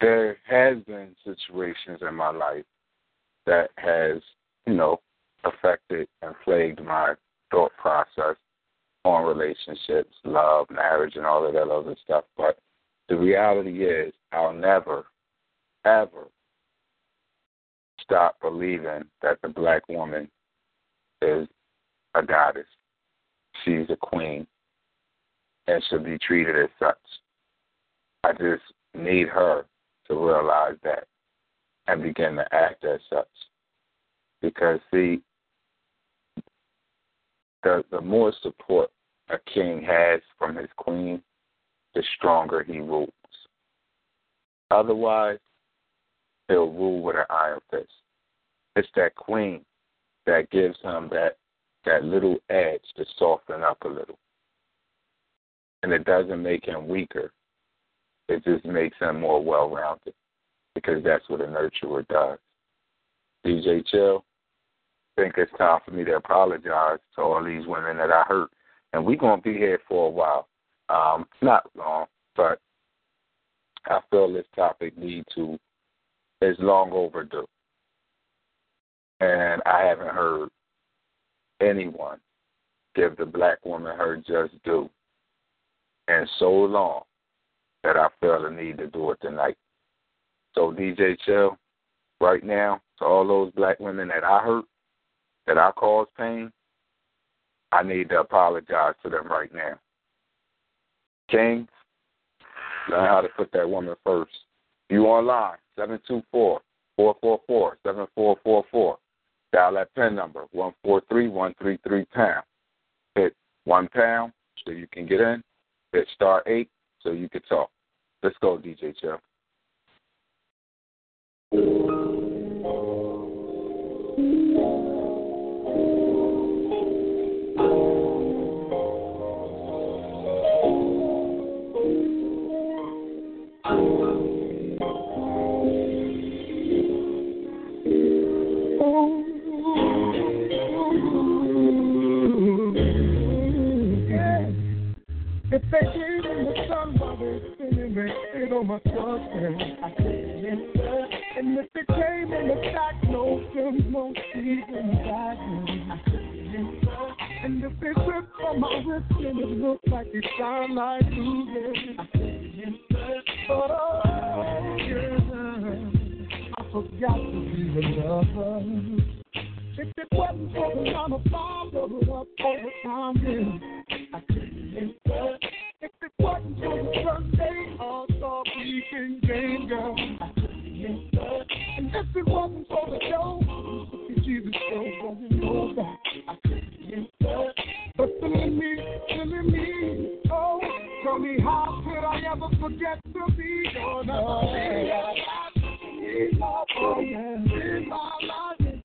B: there has been situations in my life that has, you know, affected and plagued my thought process on relationships, love, marriage, and all of that other stuff. But the reality is, I'll never, ever stop believing that the black woman is a goddess. She's a queen and should be treated as such. I just need her to realize that and begin to act as such. Because, see, the the more support a king has from his queen, the stronger he rules. Otherwise, he'll rule with an iron fist. It's that queen that gives him that that little edge to soften up a little. And it doesn't make him weaker. It just makes him more well rounded. Because that's what a nurturer does. DJ Chill, I think it's time for me to apologize to all these women that I hurt. And we're gonna be here for a while. Um, not long, but I feel this topic need to is long overdue. And I haven't heard anyone give the black woman her just due And so long that I felt the need to do it tonight. So DJ Chill, right now, to all those black women that I hurt, that I caused pain, I need to apologize to them right now. Kings, learn how to put that woman first. You online, 724 444 7444. Dial that PIN number, 143133 pound. Hit one pound so you can get in. Hit star eight so you can talk. Let's go, DJ Jeff.
J: If they gave in the sun while they're spinning, they on my and I stayed in love. And if it came in the stack, no films, no season back, I stayed in love. And if they ripped from my wrist and it looked like it sound like losing, I stayed in love. Oh, yeah, I forgot to be a lover. If it wasn't for the bomb that was up all the time, I couldn't live. If it wasn't for the first day of the weekend game, girl, I couldn't live. And if it wasn't for the show, Jesus show, know that I couldn't live that. But feeling me, feeling me, oh, tell me how could I ever forget to be your number? In my phone, in my life,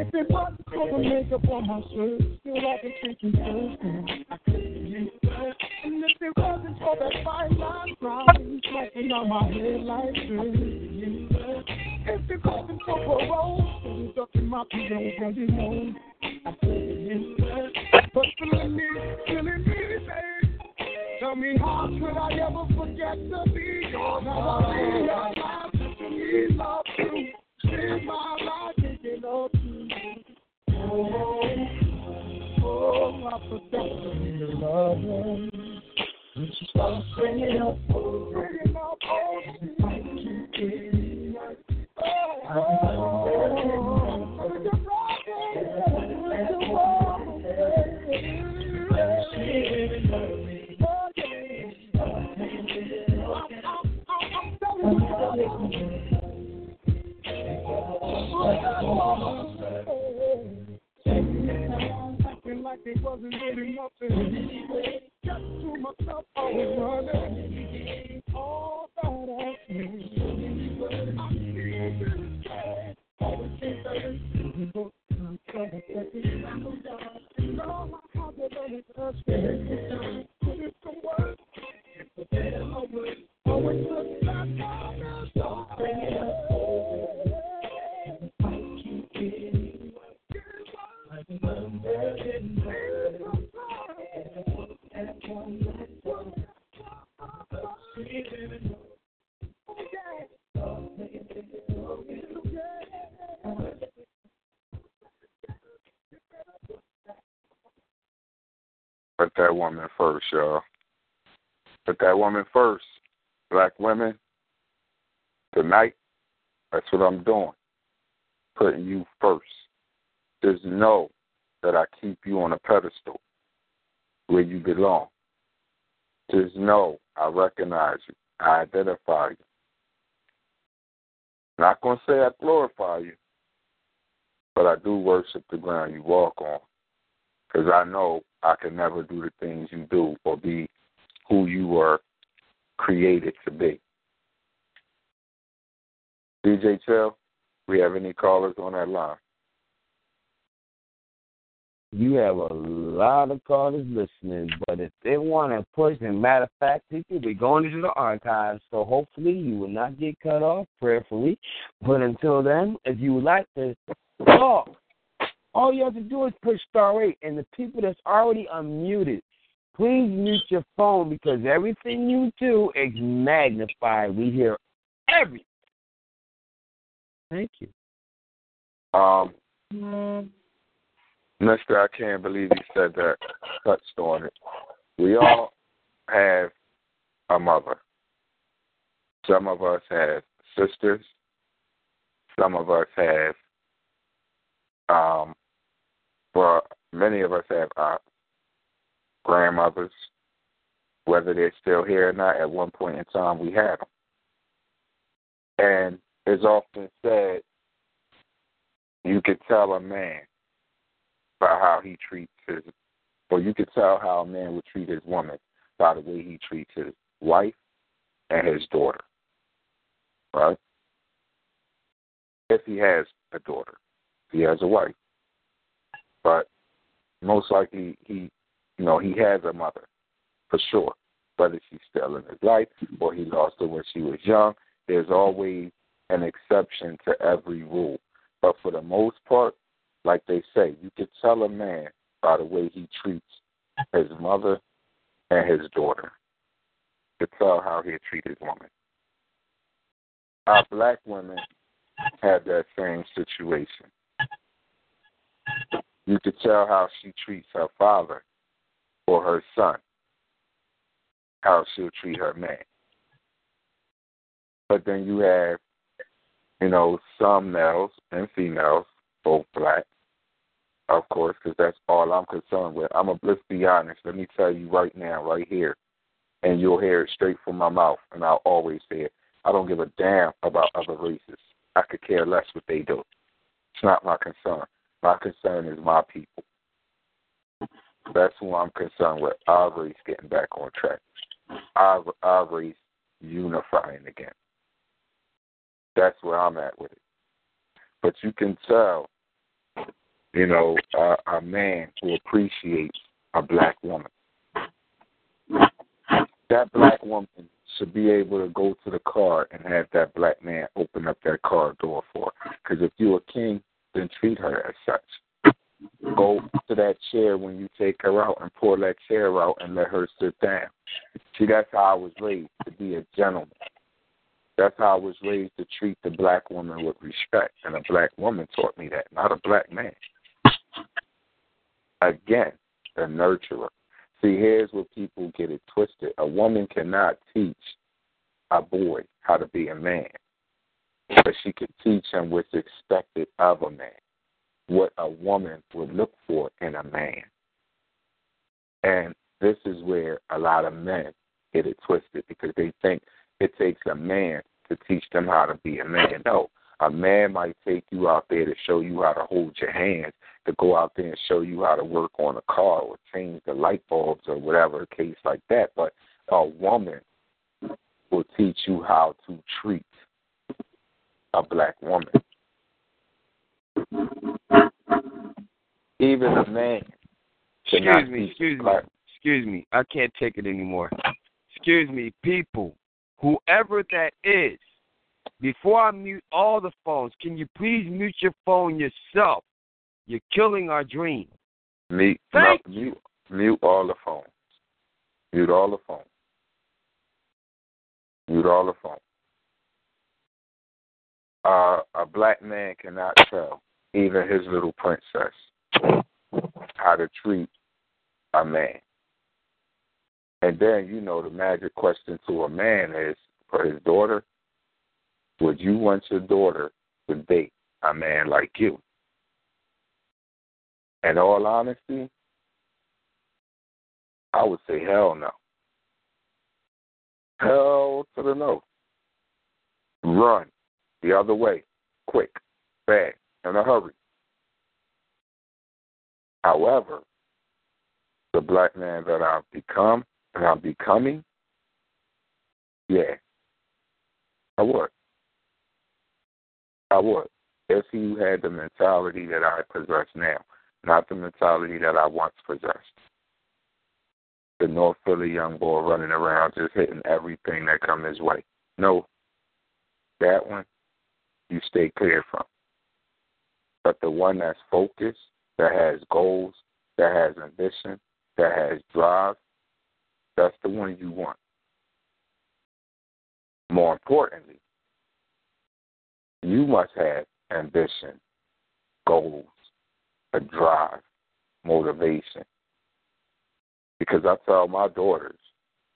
J: if it wasn't for the makeup on my shirt, still I've been thinking first. I couldn't get that. And if it wasn't for that fine line crowd, smacking on my head like this. If it wasn't for parole, it was up in my pillow, girl, you know. I couldn't get that. But feeling me, feeling me, babe. Tell me how could I ever forget to be your lover? Be love you, spend my life thinking of you. Oh, to be your lover. When you start bringing up, bringing that
B: woman first, y'all. Put that woman first. Black women, tonight, that's what I'm doing. Putting you first. Just know that I keep you on a pedestal where you belong. Just know I recognize you. I identify you. Not going to say I glorify you, but I do worship the ground you walk on because I know I can never do the things you do or be who you were created to be. DJ Chill, we have any callers on that line?
F: You have a lot of callers listening, but if they want to push, and matter of fact, people be going into the archives, so hopefully you will not get cut off prayerfully. But until then, if you would like to talk, all you have to do is push star eight, and the people that's already unmuted, please mute your phone because everything you do is magnified. We hear everything. Thank you.
B: Um, Mister, I can't believe you said that. Touched on it. We all have a mother. Some of us have sisters. Some of us have, um, well, many of us have uh, grandmothers. Whether they're still here or not, at one point in time, we had them. And it's often said you could tell a man by how he treats his, or you could tell how a man would treat his woman by the way he treats his wife and his daughter. Right? If he has a daughter, he has a wife. But most likely he, you know, he has a mother for sure. Whether she's still in his life or he lost her when she was young, there's always an exception to every rule. But for the most part, like they say, you could tell a man by the way he treats his mother and his daughter. To tell how he treat his woman. Our black women have that same situation. You could tell how she treats her father or her son, how she'll treat her man. But then you have, you know, some males and females, both black, of course, because that's all I'm concerned with. I'm a let's be honest. Let me tell you right now, right here, and you'll hear it straight from my mouth, and I'll always say it. I don't give a damn about other races. I could care less what they do. It's not my concern. My concern is my people. That's who I'm concerned with. Race getting back on track. Our unifying again. That's where I'm at with it. But you can tell, you know, a, a man who appreciates a black woman. That black woman should be able to go to the car and have that black man open up that car door for her. Because if you're a king, then treat her as such. Go to that chair when you take her out and pull that chair out and let her sit down. See, that's how I was raised to be a gentleman. That's how I was raised to treat the black woman with respect. And a black woman taught me that, not a black man. Again, the nurturer. See, here's where people get it twisted. A woman cannot teach a boy how to be a man, but she can teach him what's expected of a man, what a woman would look for in a man. And this is where a lot of men get it twisted because they think it takes a man to teach them how to be a man. No, a man might take you out there to show you how to hold your hands, to go out there and show you how to work on a car or change the light bulbs or whatever case like that. But a woman will teach you how to treat a black woman. Even a man.
F: Excuse me, excuse me, excuse me. I can't take it anymore. Excuse me, people, whoever that is, before I mute all the phones, can you please mute your phone yourself? You're killing our dream.
B: Mute,
F: Thank
B: no, mute, mute all the phones. Mute all the phones. Mute all the phones. Uh, a black man cannot tell even his little princess how to treat a man. And then, you know, the magic question to a man is for his daughter, would you want your daughter to date a man like you? In all honesty, I would say hell no. Hell to the no. Run the other way, quick, fast, in a hurry. However, the black man that I've become and I'm becoming, yeah, I would. I would. If he had the mentality that I possess now, not the mentality that I once possessed. The North Philly young boy running around just hitting everything that come his way. No, that one you stay clear from. But the one that's focused, that has goals, that has ambition, that has drive, that's the one you want. More importantly, you must have ambition, goals, a drive, motivation. Because I tell my daughters,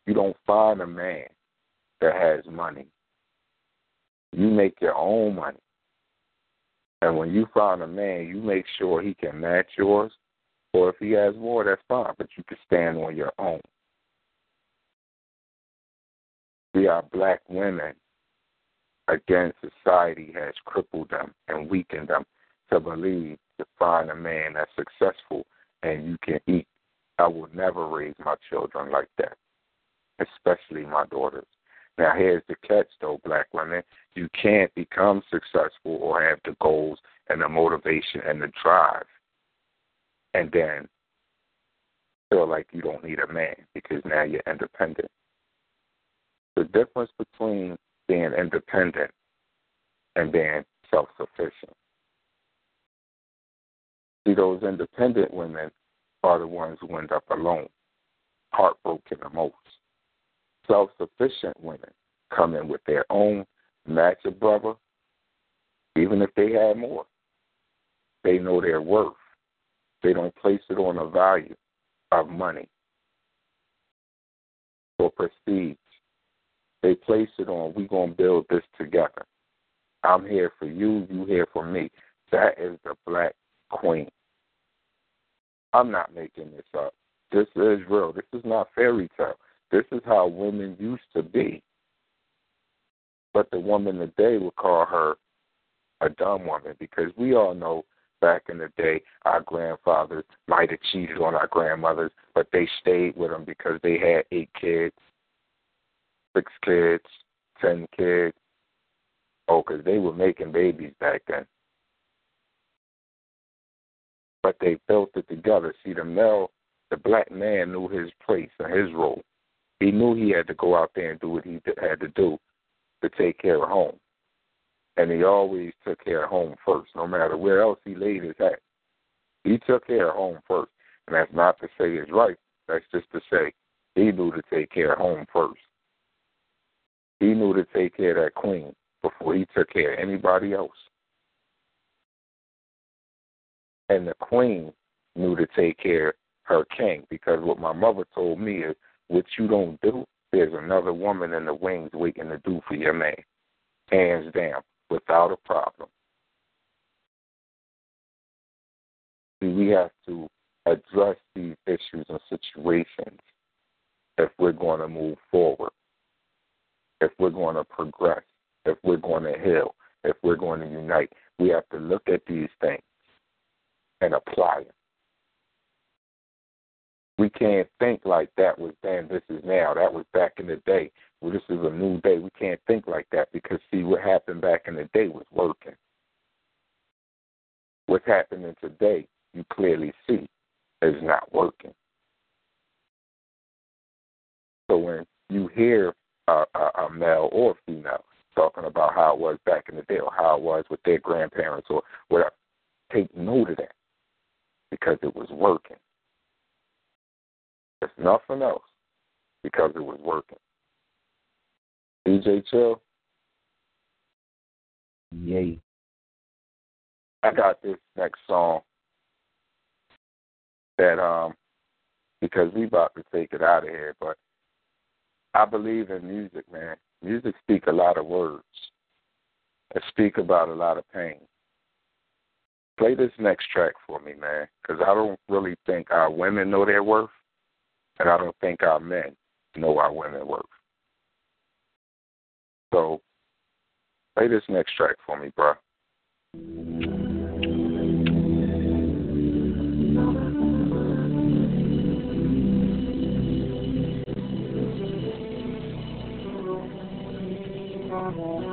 B: you don't find a man that has money. You make your own money. And when you find a man, you make sure he can match yours. Or if he has more, that's fine, but you can stand on your own. We are black women again society has crippled them and weakened them to believe to find a man that's successful and you can eat. I will never raise my children like that, especially my daughters. Now, here's the catch, though, black women. You can't become successful or have the goals and the motivation and the drive and then feel like you don't need a man because now you're independent. The difference between being independent and being self sufficient. See, those independent women are the ones who end up alone, heartbroken the most. Self sufficient women come in with their own match of brother, even if they have more. They know their worth. They don't place it on a value of money or prestige. They place it on, we're to build this together. I'm here for you, you here for me. That is the black queen. I'm not making this up. This is real. This is not fairy tale. This is how women used to be. But the woman today would call her a dumb woman because we all know back in the day our grandfathers might have cheated on our grandmothers, but they stayed with them because they had eight kids, six kids, ten kids. Oh, because they were making babies back then but they built it together. See, the male, the black man knew his place and his role. He knew he had to go out there and do what he had to do to take care of home. And he always took care of home first, no matter where else he laid his hat. He took care of home first. And that's not to say it's right. That's just to say he knew to take care of home first. He knew to take care of that queen before he took care of anybody else and the queen knew to take care of her king because what my mother told me is what you don't do, there's another woman in the wings waiting to do for your man. Hands down, without a problem. See, we have to address these issues and situations if we're going to move forward, if we're going to progress, if we're going to heal, if we're going to unite. We have to look at these things and apply it. We can't think like that was then, this is now. That was back in the day. Well, this is a new day. We can't think like that because, see, what happened back in the day was working. What's happening today, you clearly see, is not working. So when you hear a, a, a male or female talking about how it was back in the day or how it was with their grandparents or whatever, take note of that because it was working. Nothing else because it was working. DJ Chill.
D: Yay.
B: I got this next song that um because we about to take it out of here, but I believe in music, man. Music speak a lot of words. It speak about a lot of pain. Play this next track for me, man, because I don't really think our women know their worth. And I don't think our men know our women work. So play this next track for me,
C: bruh. Mm-hmm.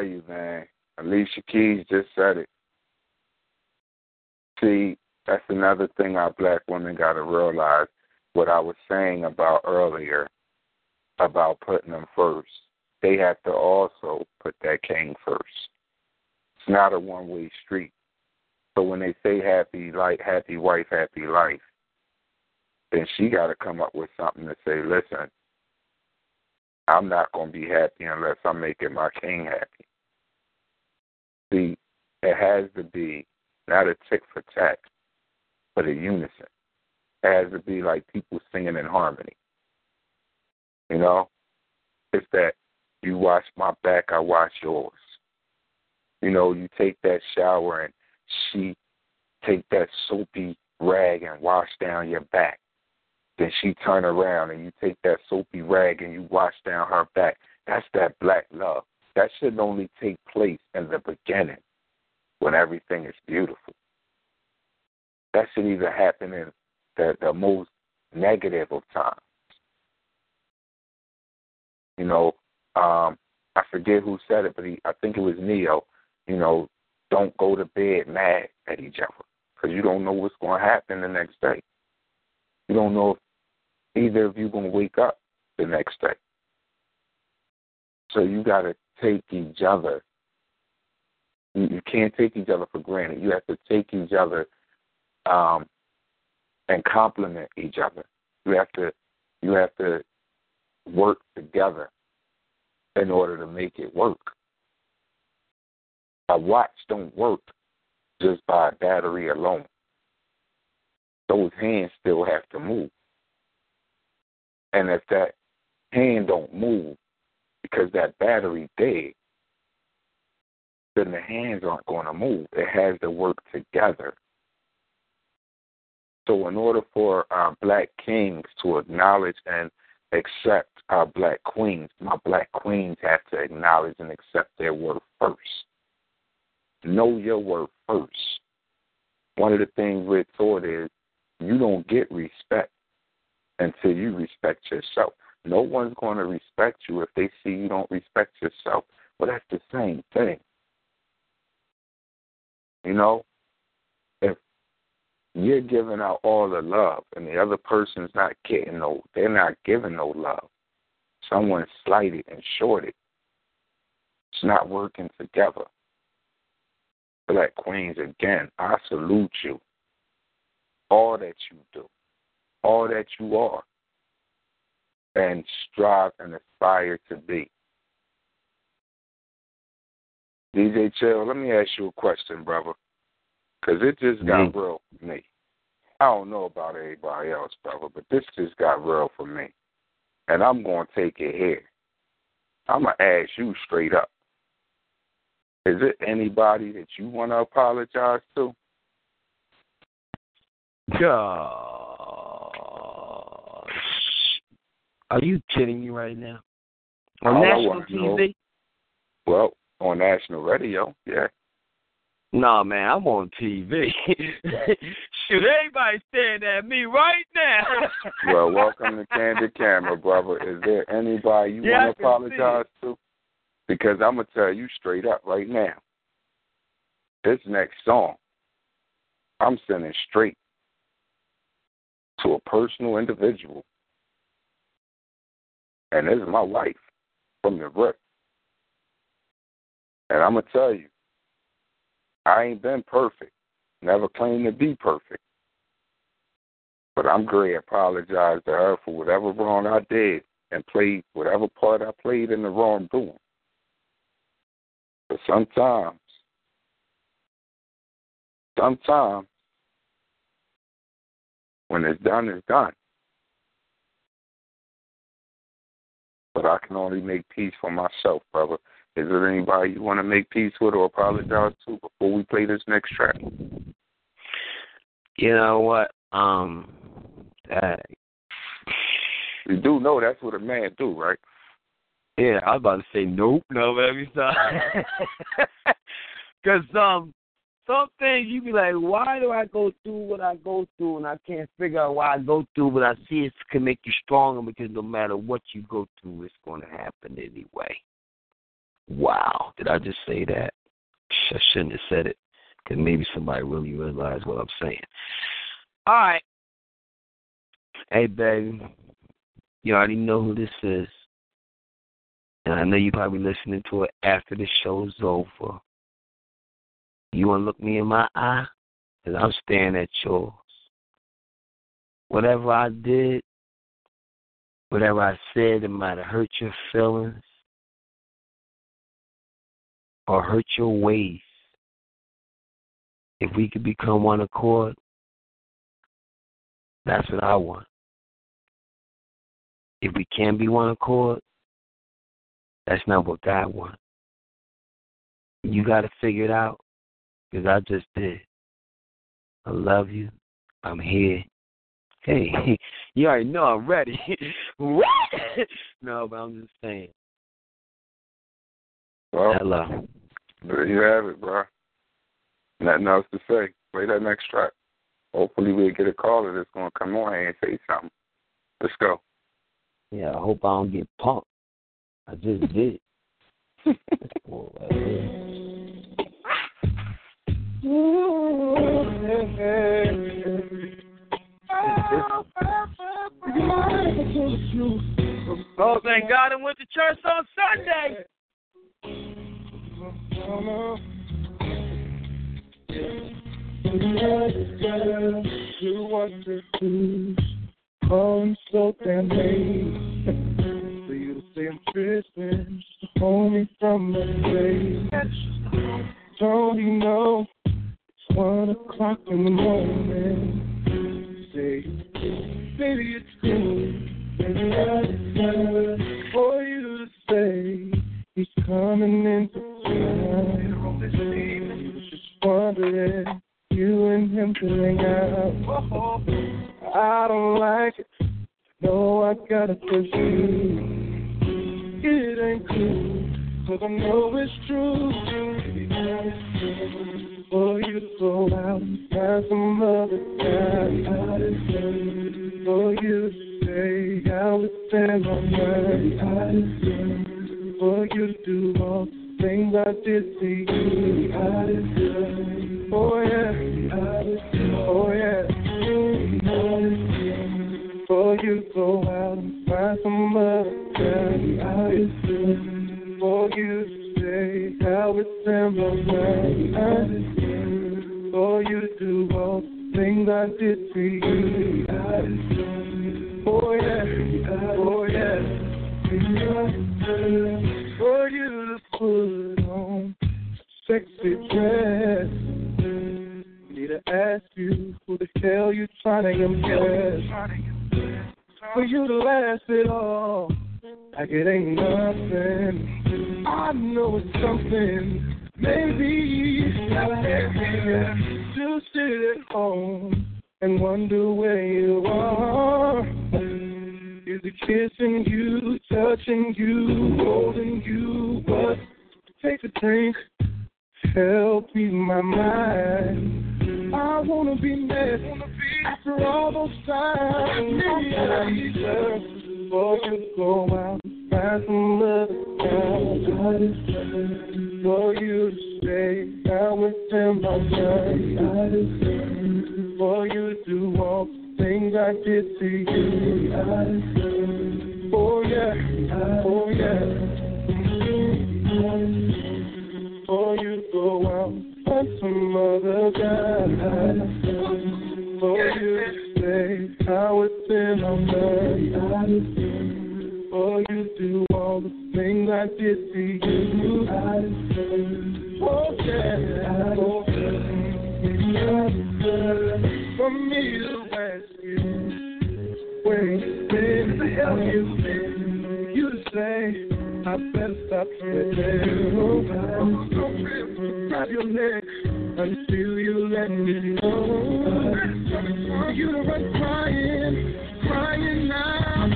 B: tell you, man, Alicia Keys just said it. See, that's another thing our black women got to realize what I was saying about earlier about putting them first. They have to also put that king first. It's not a one way street. So when they say happy life, happy wife, happy life, then she got to come up with something to say, listen, I'm not going to be happy unless I'm making my king happy. See, it has to be not a tick for tack, but a unison. It has to be like people singing in harmony. You know? It's that you wash my back, I wash yours. You know, you take that shower and she take that soapy rag and wash down your back. Then she turn around and you take that soapy rag and you wash down her back. That's that black love. That should only take place in the beginning when everything is beautiful. That should either happen in the, the most negative of times. You know, um, I forget who said it, but he, I think it was Neo. You know, don't go to bed mad at each other because you don't know what's going to happen the next day. You don't know if either of you going to wake up the next day. So you got to take each other. You, can't take each other for granted. You have to take each other um, and complement each other. You have to you have to work together in order to make it work. A watch don't work just by a battery alone. Those hands still have to move. And if that hand don't move because that battery dead, then the hands aren't going to move. It has to work together. So, in order for our black kings to acknowledge and accept our black queens, my black queens have to acknowledge and accept their worth first. Know your worth first. One of the things we're taught is you don't get respect until you respect yourself. No one's going to respect you if they see you don't respect yourself. Well, that's the same thing. You know, if you're giving out all the love and the other person's not getting no, they're not giving no love. Someone's slighted and shorted. It's not working together. Black Queens, again, I salute you. All that you do, all that you are, and strive and aspire to be. DJ Chill, let me ask you a question, brother, because it just got
F: Mm-hmm.
B: real for me. I don't know about anybody else, brother, but this just got real for me. And I'm going to take it here. I'm going to ask you straight up. Is it anybody that you want to apologize to?
F: Gosh. Are you kidding me right now? On
B: oh, All
F: national
B: wanna know-
F: TV?
B: Well, on national radio, yeah.
F: Nah, man, I'm on TV. Shoot, everybody's staring at me right now.
B: Well, welcome to Candid Camera, brother. Is there anybody you
F: Yeah,
B: want to apologize to? Because I'm gonna tell you straight up right now. This next song, I'm sending straight to a personal individual, and this is my wife from the rip. And I'm gonna tell you, I ain't been perfect. Never claimed to be perfect. But I'm going to apologize to her for whatever wrong I did and played whatever part I played in the wrongdoing. But sometimes, sometimes, when it's done, it's done. But I can only make peace for myself, brother. Is there anybody you want to make peace with or apologize to before we play this next track?
F: You know what? Um, uh,
B: You do know that's what a man do, right?
F: yeah, I was about to say nope, no, every time. Cause um, some things you be like, why do I go through what I go through, and I can't figure out why I go through, but I see it can make you stronger because no matter what you go through, it's going to happen anyway. Wow, did I just say that? I shouldn't have said it, because maybe somebody really realized what I'm saying. All right. Hey, baby. You already know who this is. And I know you're probably listening to it after the show's over. You want to look me in my eye? Because I'm staring at yours. Whatever I did, whatever I said, it might have hurt your feelings or hurt your ways. If we could become one accord, that's what I want. If we can be one accord, that's not what God wants. You got to figure it out because I just did. I love you. I'm here. Hey, you already know I'm ready. what? no, but I'm just saying.
B: Well,
F: Hello.
B: there you have it, bro. Nothing else to say. Play that next track. Hopefully we'll get a caller that's gonna come on here and say something. Let's go.
F: Yeah, I hope I don't get punked. I just did. Boy, right Oh, thank God I went to church on Sunday.
J: For you to from the. Don't you know one o'clock in the morning? Say, baby, it's cool. For you to say he's coming town. You just wondering you and him to hang out. I don't like it. No, I gotta push you. It ain't cool, cause I know it's true. For you out and find some other guy. For you to was stand on my I just For you to do all things I did to you. Oh yeah, oh yeah. For you to go out and find some other guy. For you say how it's similar. For you to do all the things I did to you. Oh yeah, oh yeah. For you to put on sexy dress. Need to ask you who the hell you trying to impress. For you to last it all like it ain't nothing. I know it's something. Maybe to sit at home and wonder where you are. Is it kissing you, touching you, holding you? What? Take a drink, help ease my mind. I wanna be mad after all those times. I deserve for you to go out and find some other guy. For you to stay out within my mind. For you to do all the things I did to you. Oh yeah, oh yeah. For you go out and some other guy. For you to stay out within my mind. For you to do all the things I did to you. Oh yeah, oh yeah. For me to ask you where you been, the hell you been. You say I better stop tripping. Oh, grab your neck until you let me know. You to run crying, crying now.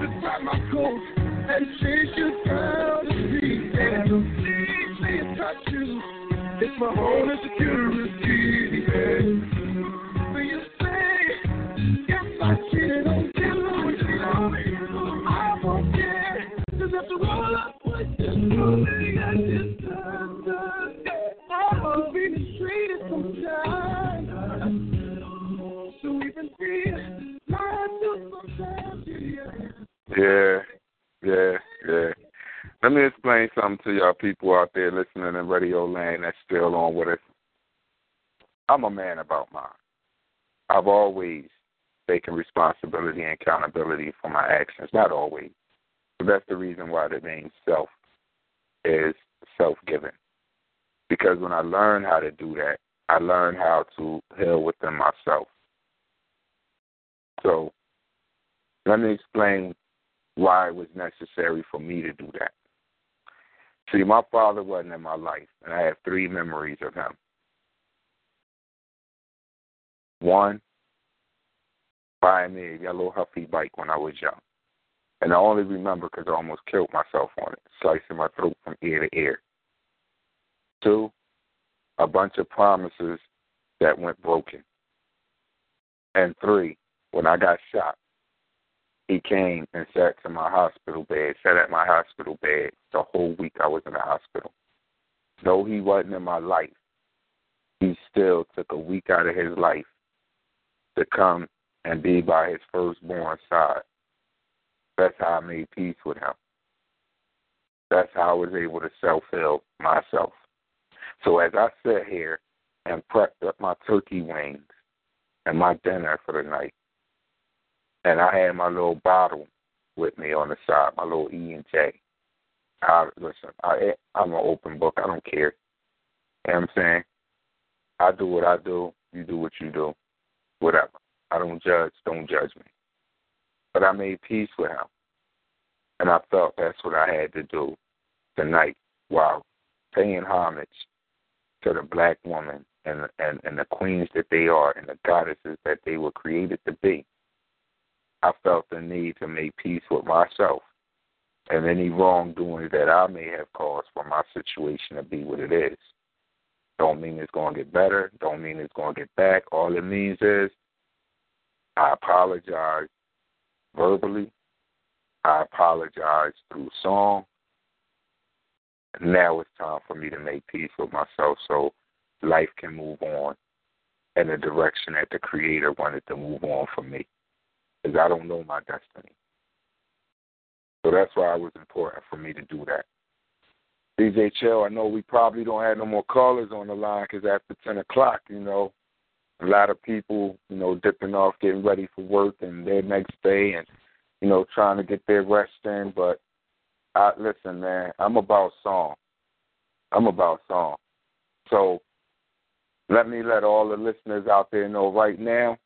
J: Just grab my coat and chase you down the street. And please, touch you. It's my own insecurity. Will you say, yes, I cheated Yeah,
B: yeah, yeah. Let me explain something to y'all people out there listening in radio land that's still on with us. I'm a man about mine. I've always taken responsibility and accountability for my actions. Not always. But that's the reason why the name self is self giving. Because when I learned how to do that, I learned how to heal within myself. So let me explain why it was necessary for me to do that. See, my father wasn't in my life, and I have three memories of him. One, buying me a yellow Huffy bike when I was young. And I only remember because I almost killed myself on it, slicing my throat from ear to ear. Two, a bunch of promises that went broken. And three, when I got shot, he came and sat to my hospital bed, sat at my hospital bed the whole week I was in the hospital. Though he wasn't in my life, he still took a week out of his life to come and be by his firstborn side. That's how I made peace with him. That's how I was able to self heal myself. So as I sit here and prepped up my turkey wings and my dinner for the night, and I had my little bottle with me on the side, my little E and J. I listen, I I'm an open book. I don't care. You know what I'm saying? I do what I do, you do what you do. Whatever. I don't judge, don't judge me. But I made peace with him. And I felt that's what I had to do tonight while paying homage to the black woman and and, and the queens that they are and the goddesses that they were created to be. I felt the need to make peace with myself and any wrongdoing that I may have caused for my situation to be what it is. Don't mean it's going to get better. Don't mean it's going to get back. All it means is I apologize verbally. I apologize through song. Now it's time for me to make peace with myself so life can move on in the direction that the Creator wanted to move on for me. Because I don't know my destiny. So that's why it was important for me to do that. DJ Chill, I know we probably don't have no more callers on the line because after 10 o'clock, you know, a lot of people, you know, dipping off, getting ready for work and their next day and, you know, trying to get their rest in. But I, listen, man, I'm about song. I'm about song. So let me let all the listeners out there know right now,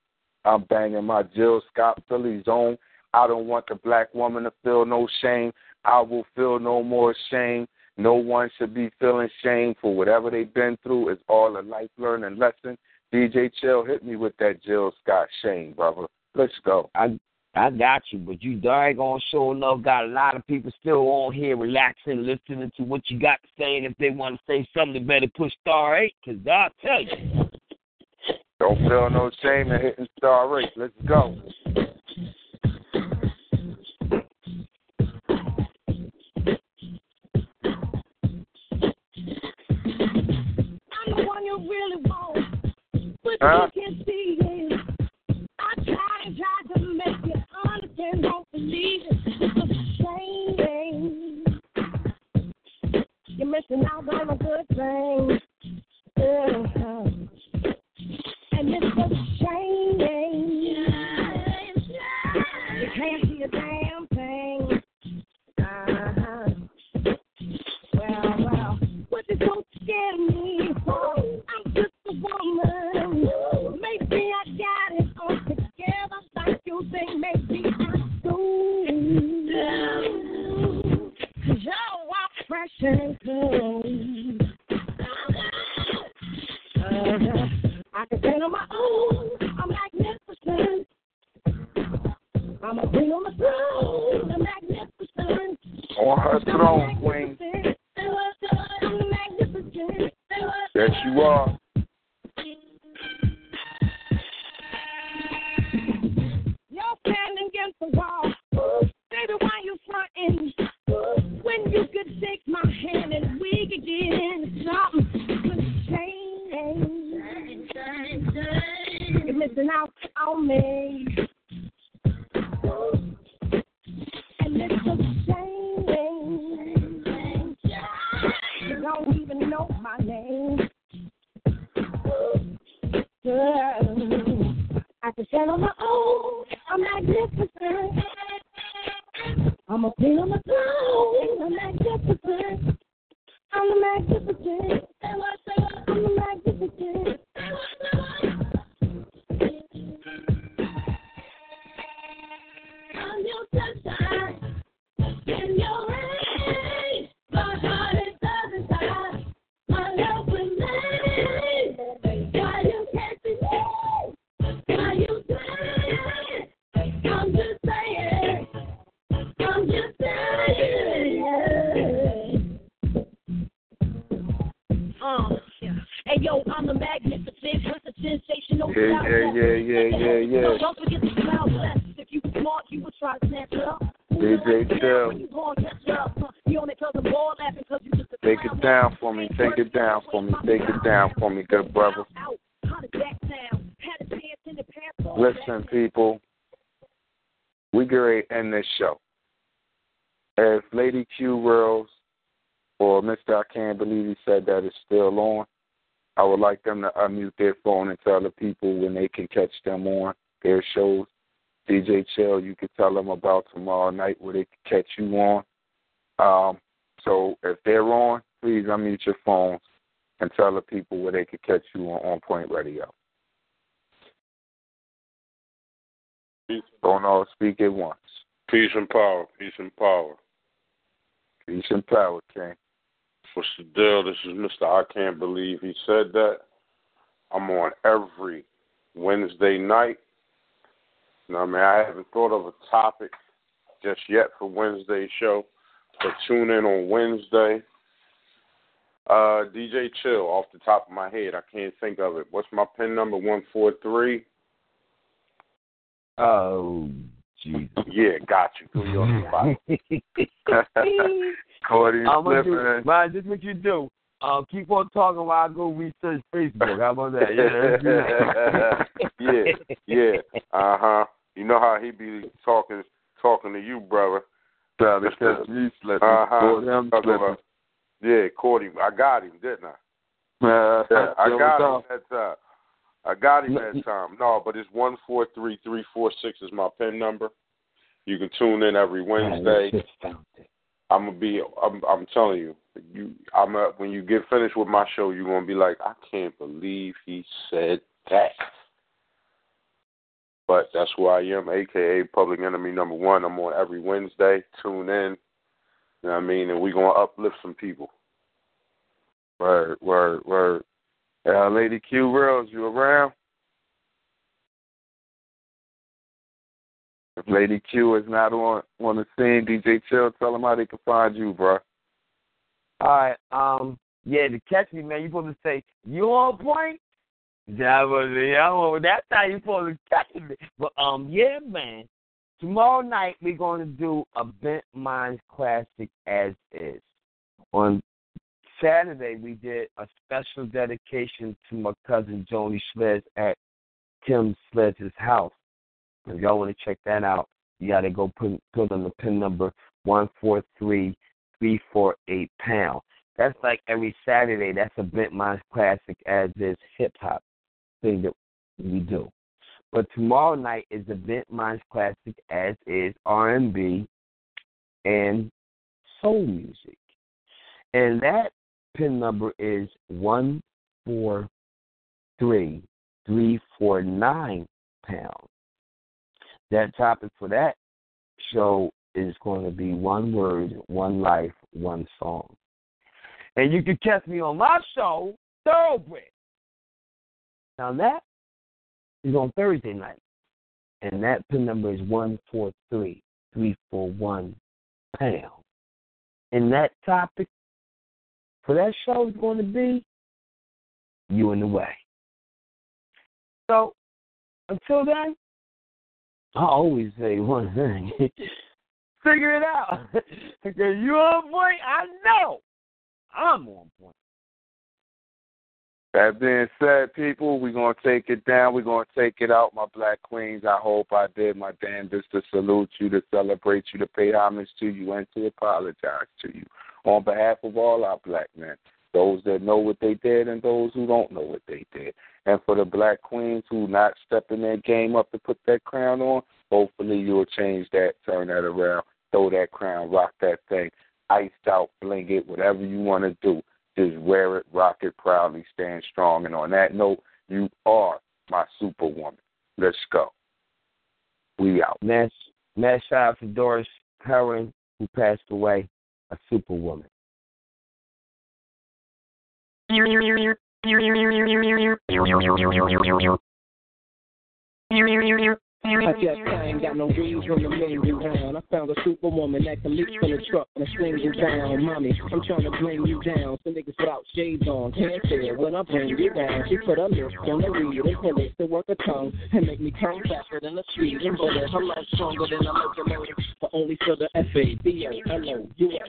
B: I'm banging my Jill Scott Philly zone. I don't want the black woman to feel no shame. I will feel no more shame. No one should be feeling shame for whatever they've been through. It's all a life learning lesson. DJ Chill, hit me with that Jill Scott Shame, brother. Let's go.
F: I I got you, but you doggone sure enough got a lot of people still on here relaxing, listening to what you got to say, and if they want to say something, they better push star eight, because I'll tell you.
B: Don't feel no shame in hitting star eight. Let's go.
C: But
B: Huh?
C: you can see it. I tried and tried to make you understand, don't believe it. It's a shame. You're missing out on a good thing. Uh-huh. And it's a shame. Throne,
B: Queen. Yes, you are.
C: Sensational.
B: Yeah, yeah, yeah, yeah, yeah, yeah.
C: Don't forget the smile test. If you smart, you would try to snatch it up.
B: DJ Chill.
C: When you born, catch up. You on it 'cause the ball laughing 'cause you just a
B: Take it down for me. Take it down for me. Take it down for me, good brother. Listen, people. We get ready to end this show. If Lady Q Worlds or Mr. I Can't Believe He Said That is still on, I would like them to unmute their phone and tell the people when they can catch them on their shows. DJ Chill, you can tell them about tomorrow night where they can catch you on. Um, so if they're on, please unmute your phones and tell the people where they can catch you on On Point Radio. Don't all speak at once.
I: Peace and power. Peace and power.
B: Peace and power, King.
I: What's the deal? This is Mr. I Can't Believe He Said That. I'm on every Wednesday night. Now, I mean, I haven't thought of a topic just yet for Wednesday's show, but tune in on Wednesday. Uh, DJ Chill, off the top of my head, I can't think of it. What's my pin number? One four three.
F: Oh, Jesus.
I: Yeah, got you. Threw you on the spot.
B: Cody
F: I'm gonna do, man, this is what you do. Uh, keep on talking while I go research Facebook. How about that? Yeah, that.
I: yeah, yeah. Uh huh. You know how he be talking talking to you, brother.
B: Trying to catch me slipping.
I: Uh huh. Yeah, caught him. I got him, didn't I?
B: Uh,
I: Yeah, I got him that time. I got him that time. No, but it's one four three three four six is my pin number. You can tune in every Wednesday. I'm gonna be. I'm, I'm telling you. You. I'm. A, when you get finished with my show, you're gonna be like, I can't believe he said that. But that's who I am, aka Public Enemy Number One. I'm on every Wednesday. Tune in. You know what I mean? And we're gonna uplift some people.
B: Word, word, word. Uh, Lady Q Reels, you around? Lady Q is not on on the scene, DJ Chill, tell them how they can find you, bro.
F: All right. Um. Yeah, to catch me, man, you supposed to say you on point. That was yeah. That's how you supposed to catch me. But um, yeah, man. Tomorrow night we're going to do a Bent Minds classic as is. On Saturday we did a special dedication to my cousin Joni Sledge at Tim Sledge's house. If y'all want to check that out, you got to go put put on the pin number one four three three four eight pound. That's like every Saturday. That's a Bent Minds classic as is hip hop thing that we do. But tomorrow night is the Bent Minds classic as is R and B and soul music, and that pin number is one four three three four nine pound. That topic for that show is going to be one word, one life, one song. And you can catch me on my show, Thoroughbred. Now that is on Thursday night. And that pin number is one four three three four one pound. And that topic for that show is going to be you in the way. So until then, I always say one thing. Figure it out. because you on point, I know. I'm on point.
B: That being said, people, we're going to take it down. We're going to take it out, my black queens. I hope I did my damnedest to salute you, to celebrate you, to pay homage to you, and to apologize to you on behalf of all our black men, those that know what they did and those who don't know what they did. And for the black queens who not stepping their game up to put that crown on, hopefully you'll change that, turn that around, throw that crown, rock that thing, iced out, bling it, whatever you want to do. Just wear it, rock it proudly, stand strong. And on that note, you are my superwoman. Let's go. We out.
F: Mass, mass shout out to Doris Curran, who passed away, a superwoman. Thank you.
K: I just ain't got no reason to mingle down. I found a superwoman that can leap from the truck and swing you down. Mommy, I'm trying to bring you down. Some niggas without shades on can't say when I bring you down. She put her lips on the reed and pull it to work her tongue and make me come faster than a speed and bullet. Her love stronger than a locomotive, but only for the F A B O L O U S.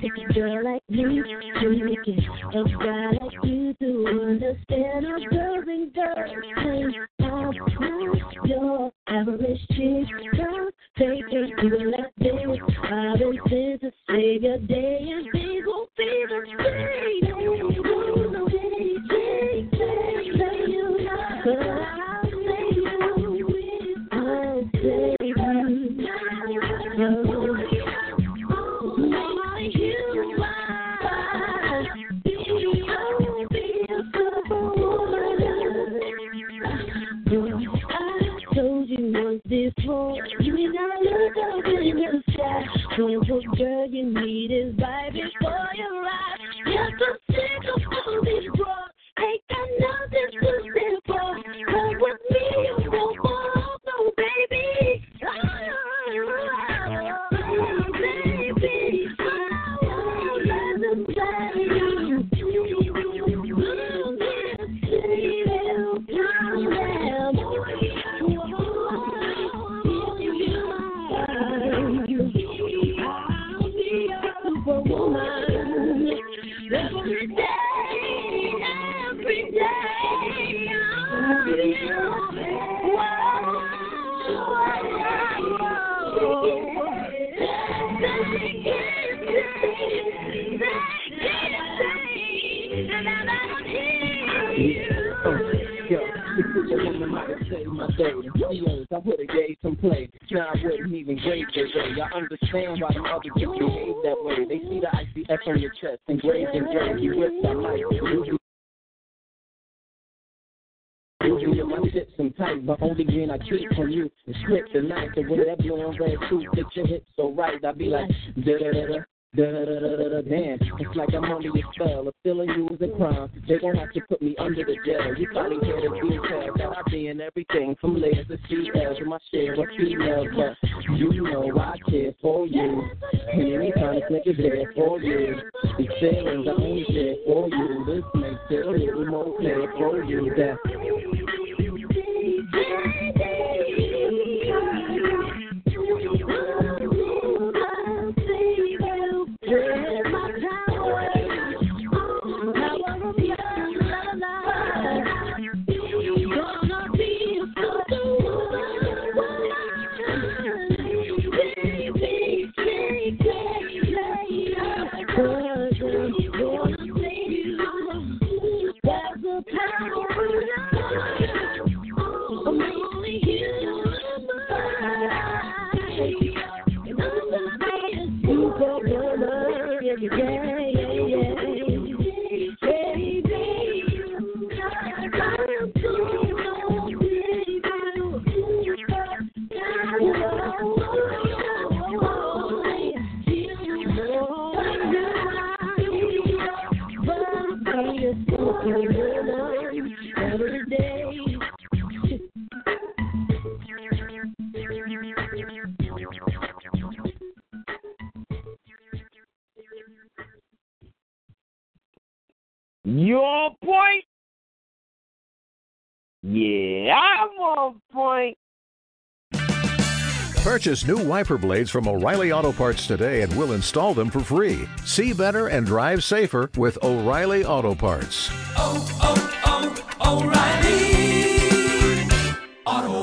C: take a girl like me make it. A guy like you to understand a girls thing. I'm not your average chick. Girl, take her to the left day. Sent to save your day and take, take, take, say you Don't what girl you need is right before you rise. Just a single for this
K: this is a might have my day. She I would have gave some play. Now I wouldn't even grade their way. I understand why them other kids behave that way. They see the icy F on your chest, engraved in drag. You ripped that you get my tips and tight, but only green I keep from you is script and night. So when that blue and red suit fits your hips so right, I be like da da da da. Da da da da da damn, it's like I'm under your spell. If feeling you is a crime, they gon' have to put me under the jail. You probably hear the details that I be in everything from layers to CLs with my share of females, but you know I care for you. And anytime this nigga's there for you, these feelings I only share for you. This makes it a little more clear for you that.
F: Yeah. You're on point. Yeah, I'm on point.
L: Purchase new wiper blades from O'Reilly Auto Parts today and we'll install them for free. See better and drive safer with O'Reilly Auto Parts.
M: Oh, oh, oh, O'Reilly Auto